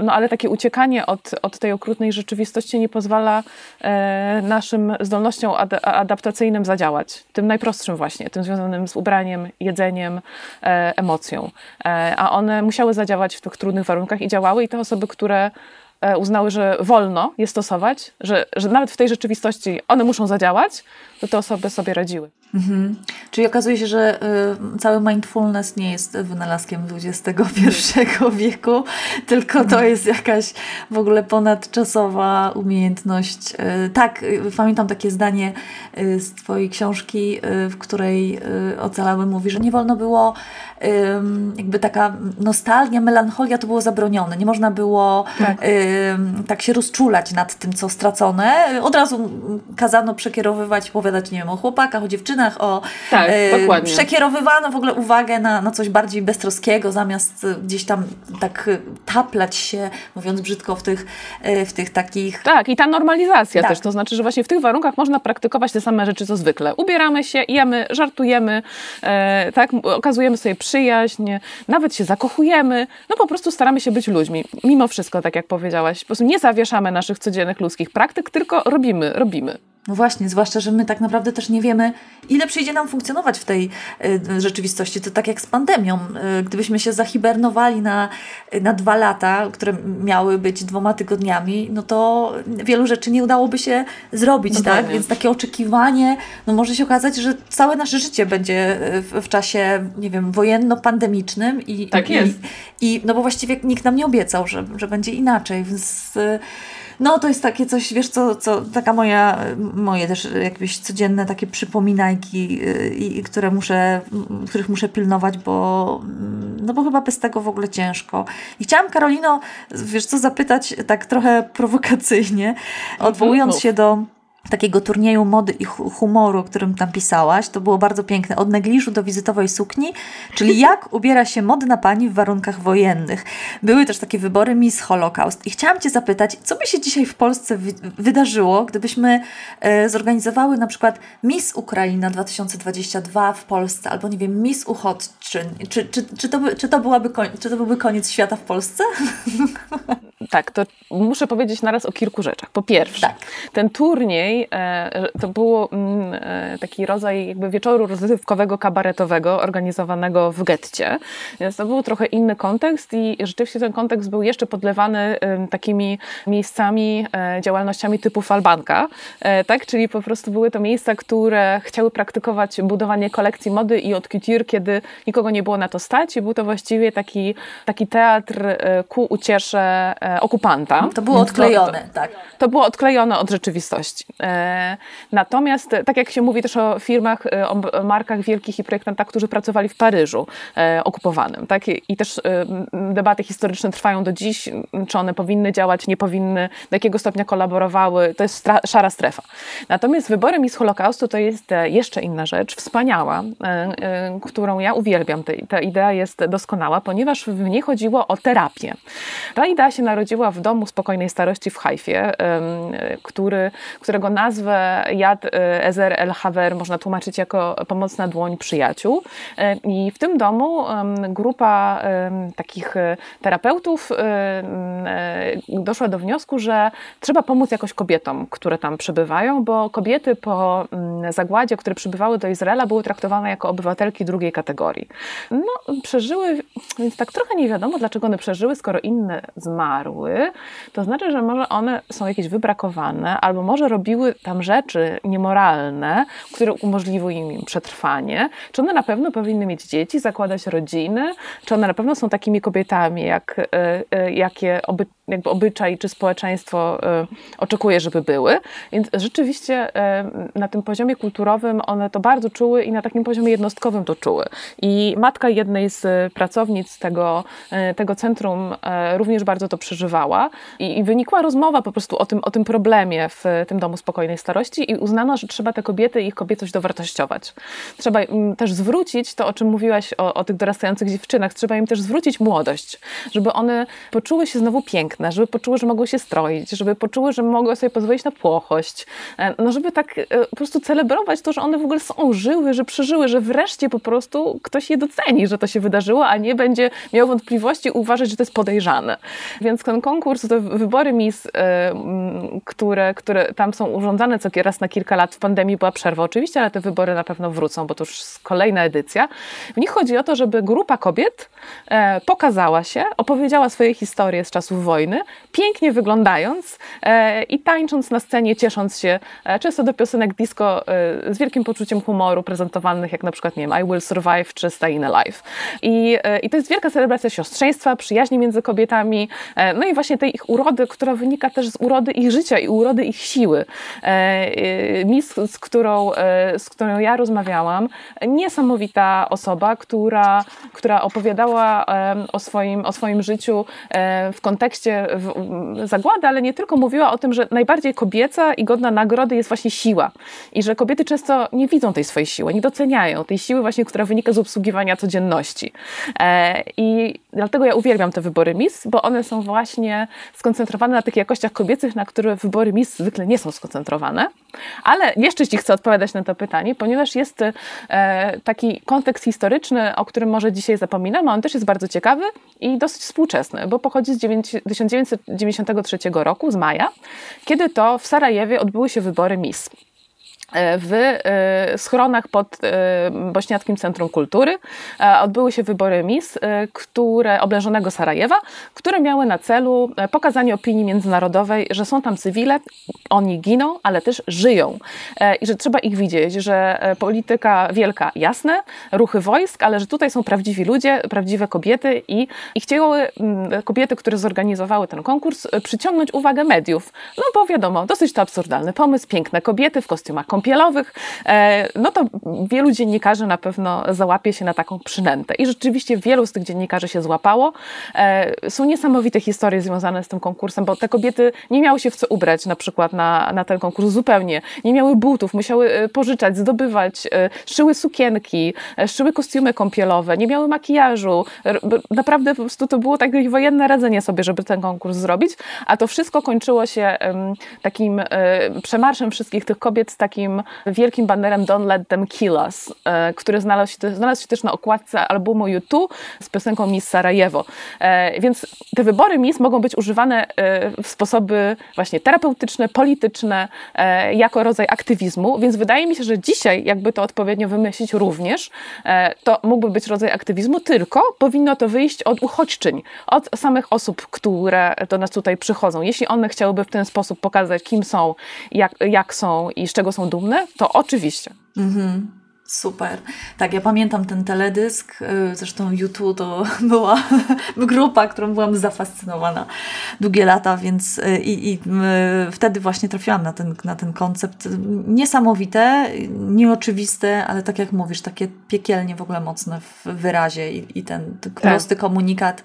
No ale takie uciekanie od, od tej okrutnej rzeczywistości nie pozwala e, naszym zdolnościom ad, adaptacyjnym zadziałać. Tym najprostszym właśnie, tym związanym z ubraniem, jedzeniem, e, emocją. E, a one musiały zadziałać w tych trudnych warunkach i działały i te osoby, które E, uznały, że wolno je stosować, że, że nawet w tej rzeczywistości one muszą zadziałać, to te osoby sobie radziły. Mhm. Czyli okazuje się, że y, cały mindfulness nie jest wynalazkiem XXI wieku, tylko to mhm. jest jakaś w ogóle ponadczasowa umiejętność. Y, tak, y, pamiętam takie zdanie y, z Twojej książki, y, w której y, Ocalały mówi, że nie wolno było jakby taka nostalgia, melancholia to było zabronione. Nie można było tak. tak się rozczulać nad tym, co stracone. Od razu kazano przekierowywać, opowiadać, nie wiem, o chłopakach, o dziewczynach, o tak, e, przekierowywano w ogóle uwagę na, na coś bardziej beztroskiego, zamiast gdzieś tam tak taplać się, mówiąc brzydko, w tych, e, w tych takich... Tak, i ta normalizacja tak. też, to znaczy, że właśnie w tych warunkach można praktykować te same rzeczy, co zwykle. Ubieramy się, jemy, żartujemy, e, tak, okazujemy sobie przyjaźń, nawet się zakochujemy, no po prostu staramy się być ludźmi. Mimo wszystko, tak jak powiedziałaś, po prostu nie zawieszamy naszych codziennych ludzkich praktyk, tylko robimy, robimy. No właśnie, zwłaszcza, że my tak naprawdę też nie wiemy, ile przyjdzie nam funkcjonować w tej y, rzeczywistości. To tak jak z pandemią. Y, gdybyśmy się zahibernowali na, y, na dwa lata, które miały być dwoma tygodniami, no to wielu rzeczy nie udałoby się zrobić, no tak? Więc takie oczekiwanie, no może się okazać, że całe nasze życie będzie w, w czasie, nie wiem, wojenno-pandemicznym i, tak jest. I, I, no bo właściwie nikt nam nie obiecał, że, że będzie inaczej, więc no to jest takie coś, wiesz co, co taka moja, moje też jakieś codzienne takie przypominajki, y, i, które muszę, których muszę pilnować, bo no bo chyba bez tego w ogóle ciężko. I chciałam Karolino, wiesz co, zapytać tak trochę prowokacyjnie, odwołując się do takiego turnieju mody i humoru, o którym tam pisałaś. To było bardzo piękne. Od negliżu do wizytowej sukni, czyli jak ubiera się modna pani w warunkach wojennych. Były też takie wybory Miss Holocaust. I chciałam Cię zapytać, co by się dzisiaj w Polsce wy wydarzyło, gdybyśmy e, zorganizowały na przykład Miss Ukraina 2022 w Polsce, albo nie wiem, Miss Uchodźczyn. Czy, czy, czy, to, by, czy, to, byłaby czy to byłby koniec świata w Polsce? Tak, to muszę powiedzieć naraz o kilku rzeczach. Po pierwsze, tak. ten turniej e, to był mm, e, taki rodzaj jakby wieczoru rozrywkowego, kabaretowego, organizowanego w getcie. Więc to był trochę inny kontekst i rzeczywiście ten kontekst był jeszcze podlewany takimi miejscami, e, działalnościami typu falbanka, tak? Czyli po prostu były to miejsca, które chciały praktykować budowanie kolekcji mody i od couture, kiedy nikogo nie było na to stać i był to właściwie taki, taki teatr ku uciesze okupanta. To było odklejone, to, tak. To było odklejone od rzeczywistości. E, natomiast, tak jak się mówi też o firmach, e, o markach wielkich i projektantach, którzy pracowali w Paryżu e, okupowanym, tak? I też debaty historyczne trwają do dziś, czy one powinny działać, nie powinny, do jakiego stopnia kolaborowały, to jest szara strefa. Natomiast wybory Miss Holokaustu to jest jeszcze inna rzecz, wspaniała, którą ja uwielbiam. Ta idea jest doskonała, ponieważ w niej chodziło o terapię. Ta idea się narodziła w domu spokojnej starości w Hajfie, który, którego nazwę Yad e, Ezer El Haver można tłumaczyć jako pomocna dłoń przyjaciół. E, I w tym domu grupa takich e, terapeutów doszła do wniosku, że trzeba pomóc jakoś kobietom, które tam przebywają, bo kobiety po zagładzie, które przybywały do Izraela, były traktowane jako obywatelki drugiej kategorii. No, przeżyły, więc tak trochę nie wiadomo, dlaczego one przeżyły, skoro inne zmarły to znaczy, że może one są jakieś wybrakowane, albo może robiły tam rzeczy niemoralne, które umożliwiły im przetrwanie. Czy one na pewno powinny mieć dzieci, zakładać rodziny? Czy one na pewno są takimi kobietami, jak, e, e, jakie oby, jakby obyczaj czy społeczeństwo e, oczekuje, żeby były? Więc rzeczywiście na tym poziomie kulturowym one to bardzo czuły i na takim poziomie jednostkowym to czuły. I matka jednej z pracownic tego, tego centrum również bardzo to przeżywała i, i wynikła rozmowa po prostu o tym, o tym problemie w tym domu spokojnej starości i uznano, że trzeba te kobiety i ich kobiecość dowartościować. Trzeba im też zwrócić to, o czym mówiłaś o, o tych dorastających dziewczynach, trzeba im też zwrócić młodość, żeby one poczuły się znowu piękne, żeby poczuły, że mogą się stroić, żeby poczuły, że mogą sobie pozwolić na płochość, e, no żeby tak e, po prostu celebrować to, że one w ogóle są, żyły, że przeżyły, że wreszcie po prostu ktoś je doceni, że to się wydarzyło, a nie będzie miał wątpliwości uważać, że to jest podejrzane. Więc ten konkurs, te wybory Miss, e, które, które tam są urządzane co raz na kilka lat, w pandemii była przerwa oczywiście, ale te wybory na pewno wrócą, bo to już kolejna edycja. W nich chodzi o to, żeby grupa kobiet e, pokazała się, opowiedziała swoje historie z czasów wojny, pięknie wyglądając e, i tańcząc na scenie, ciesząc się e, często do piosenek disco z wielkim poczuciem humoru, prezentowanych jak na przykład, nie wiem, I Will Survive czy Stay Alive. I, I to jest wielka celebracja siostrzeństwa, przyjaźni między kobietami, no i właśnie tej ich urody, która wynika też z urody ich życia i urody ich siły. Miss, z którą, z którą ja rozmawiałam, niesamowita osoba, która, która opowiadała o swoim, o swoim życiu w kontekście zagłady, ale nie tylko mówiła o tym, że najbardziej kobieca i godna nagrody jest właśnie siła. I że kobiety często nie widzą tej swojej siły, nie doceniają tej siły właśnie, która wynika z obsługiwania codzienności. E, I dlatego ja uwielbiam te wybory Miss, bo one są właśnie skoncentrowane na tych jakościach kobiecych, na które wybory Miss zwykle nie są skoncentrowane. Ale jeszcze Ci chcę odpowiadać na to pytanie, ponieważ jest e, taki kontekst historyczny, o którym może dzisiaj zapominam, a on też jest bardzo ciekawy i dosyć współczesny, bo pochodzi z 1993 roku, z maja, kiedy to w Sarajewie odbyły się wybory Miss. E, w e, schronach pod e, Bośniackim Centrum Kultury odbyły się wybory MIS, które, oblężonego Sarajewa, które miały na celu pokazanie opinii międzynarodowej, że są tam cywile, oni giną, ale też żyją i że trzeba ich widzieć, że polityka wielka, jasne, ruchy wojsk, ale że tutaj są prawdziwi ludzie, prawdziwe kobiety i, i chciały kobiety, które zorganizowały ten konkurs, przyciągnąć uwagę mediów. No bo wiadomo, dosyć to absurdalny pomysł, piękne kobiety w kostiumach kąpielowych, e, no to wielu dziennikarzy na pewno załapie się na taką przynętę. I rzeczywiście wielu z tych dziennikarzy się złapało. E, są niesamowite historie związane z tym konkursem, bo te kobiety nie miały się w co ubrać na przykład na, na ten konkurs zupełnie. Nie miały butów, musiały e, pożyczać, zdobywać, szyły sukienki, szyły kostiumy kąpielowe, nie miały makijażu. Naprawdę po prostu to było takie wojenne radzenie sobie, żeby ten konkurs zrobić, a to wszystko kończyło się takim przemarszem wszystkich tych kobiet z takim takim wielkim banerem Don't Let Them Kill Us, e, który znalazł się, znalazł się też na okładce albumu U2 z piosenką Miss Sarajewo. E, więc te wybory Miss mogą być używane e, w sposoby właśnie terapeutyczne, polityczne, jako rodzaj aktywizmu, więc wydaje mi się, że dzisiaj, jakby to odpowiednio wymyślić również, to mógłby być rodzaj aktywizmu, tylko powinno to wyjść od uchodźczyń, od samych osób, które do nas tutaj przychodzą. Jeśli one chciałyby w ten sposób pokazać, kim są, jak, jak są i z czego są dumne, to oczywiście. Mhm. Super. Tak, ja pamiętam ten teledysk. Y, zresztą YouTube to była grupa, którą byłam zafascynowana długie lata, więc y, i, i y, wtedy właśnie trafiłam na ten, na ten koncept. Niesamowite, nieoczywiste, ale tak jak mówisz, takie piekielnie w ogóle mocne w wyrazie i, i ten, tak. prosty komunikat,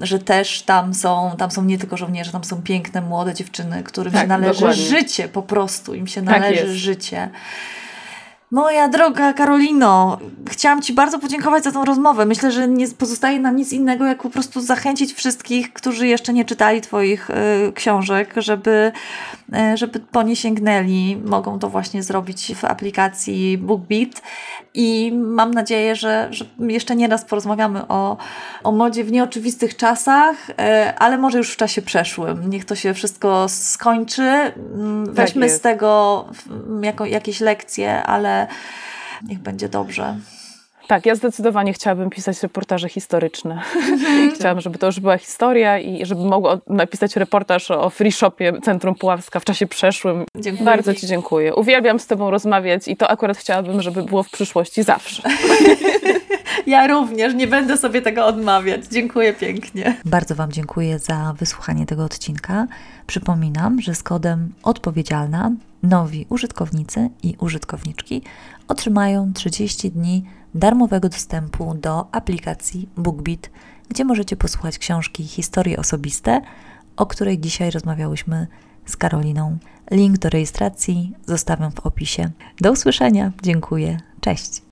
że też tam są, tam są nie tylko żołnierze, tam są piękne, młode dziewczyny, którym tak, się należy dokładnie. życie po prostu, im się tak należy tak życie. Moja droga Karolino, chciałam Ci bardzo podziękować za tą rozmowę. Myślę, że nie pozostaje nam nic innego, jak po prostu zachęcić wszystkich, którzy jeszcze nie czytali Twoich y, książek, żeby, y, żeby po nie sięgnęli. Mogą to właśnie zrobić w aplikacji BookBeat i mam nadzieję, że, że jeszcze nie raz porozmawiamy o, o modzie w nieoczywistych czasach, y, ale może już w czasie przeszłym. Niech to się wszystko skończy. Mm, tak weźmy tak z tego jako, jakieś lekcje, ale niech będzie dobrze. Tak, ja zdecydowanie chciałabym pisać reportaże historyczne. Chciałam, żeby to już była historia i żeby mogła napisać reportaż o free shopie Centrum Puławska w czasie przeszłym. Dziękuję Bardzo Ci dziękuję. Uwielbiam z Tobą rozmawiać i to akurat chciałabym, żeby było w przyszłości zawsze. Ja również, nie będę sobie tego odmawiać. Dziękuję pięknie. Bardzo Wam dziękuję za wysłuchanie tego odcinka. Przypominam, że z kodem odpowiedzialna nowi użytkownicy i użytkowniczki otrzymają 30 dni darmowego dostępu do aplikacji BookBeat, gdzie możecie posłuchać książki Historie osobiste, o której dzisiaj rozmawiałyśmy z Karoliną. Link do rejestracji zostawiam w opisie. Do usłyszenia. Dziękuję. Cześć.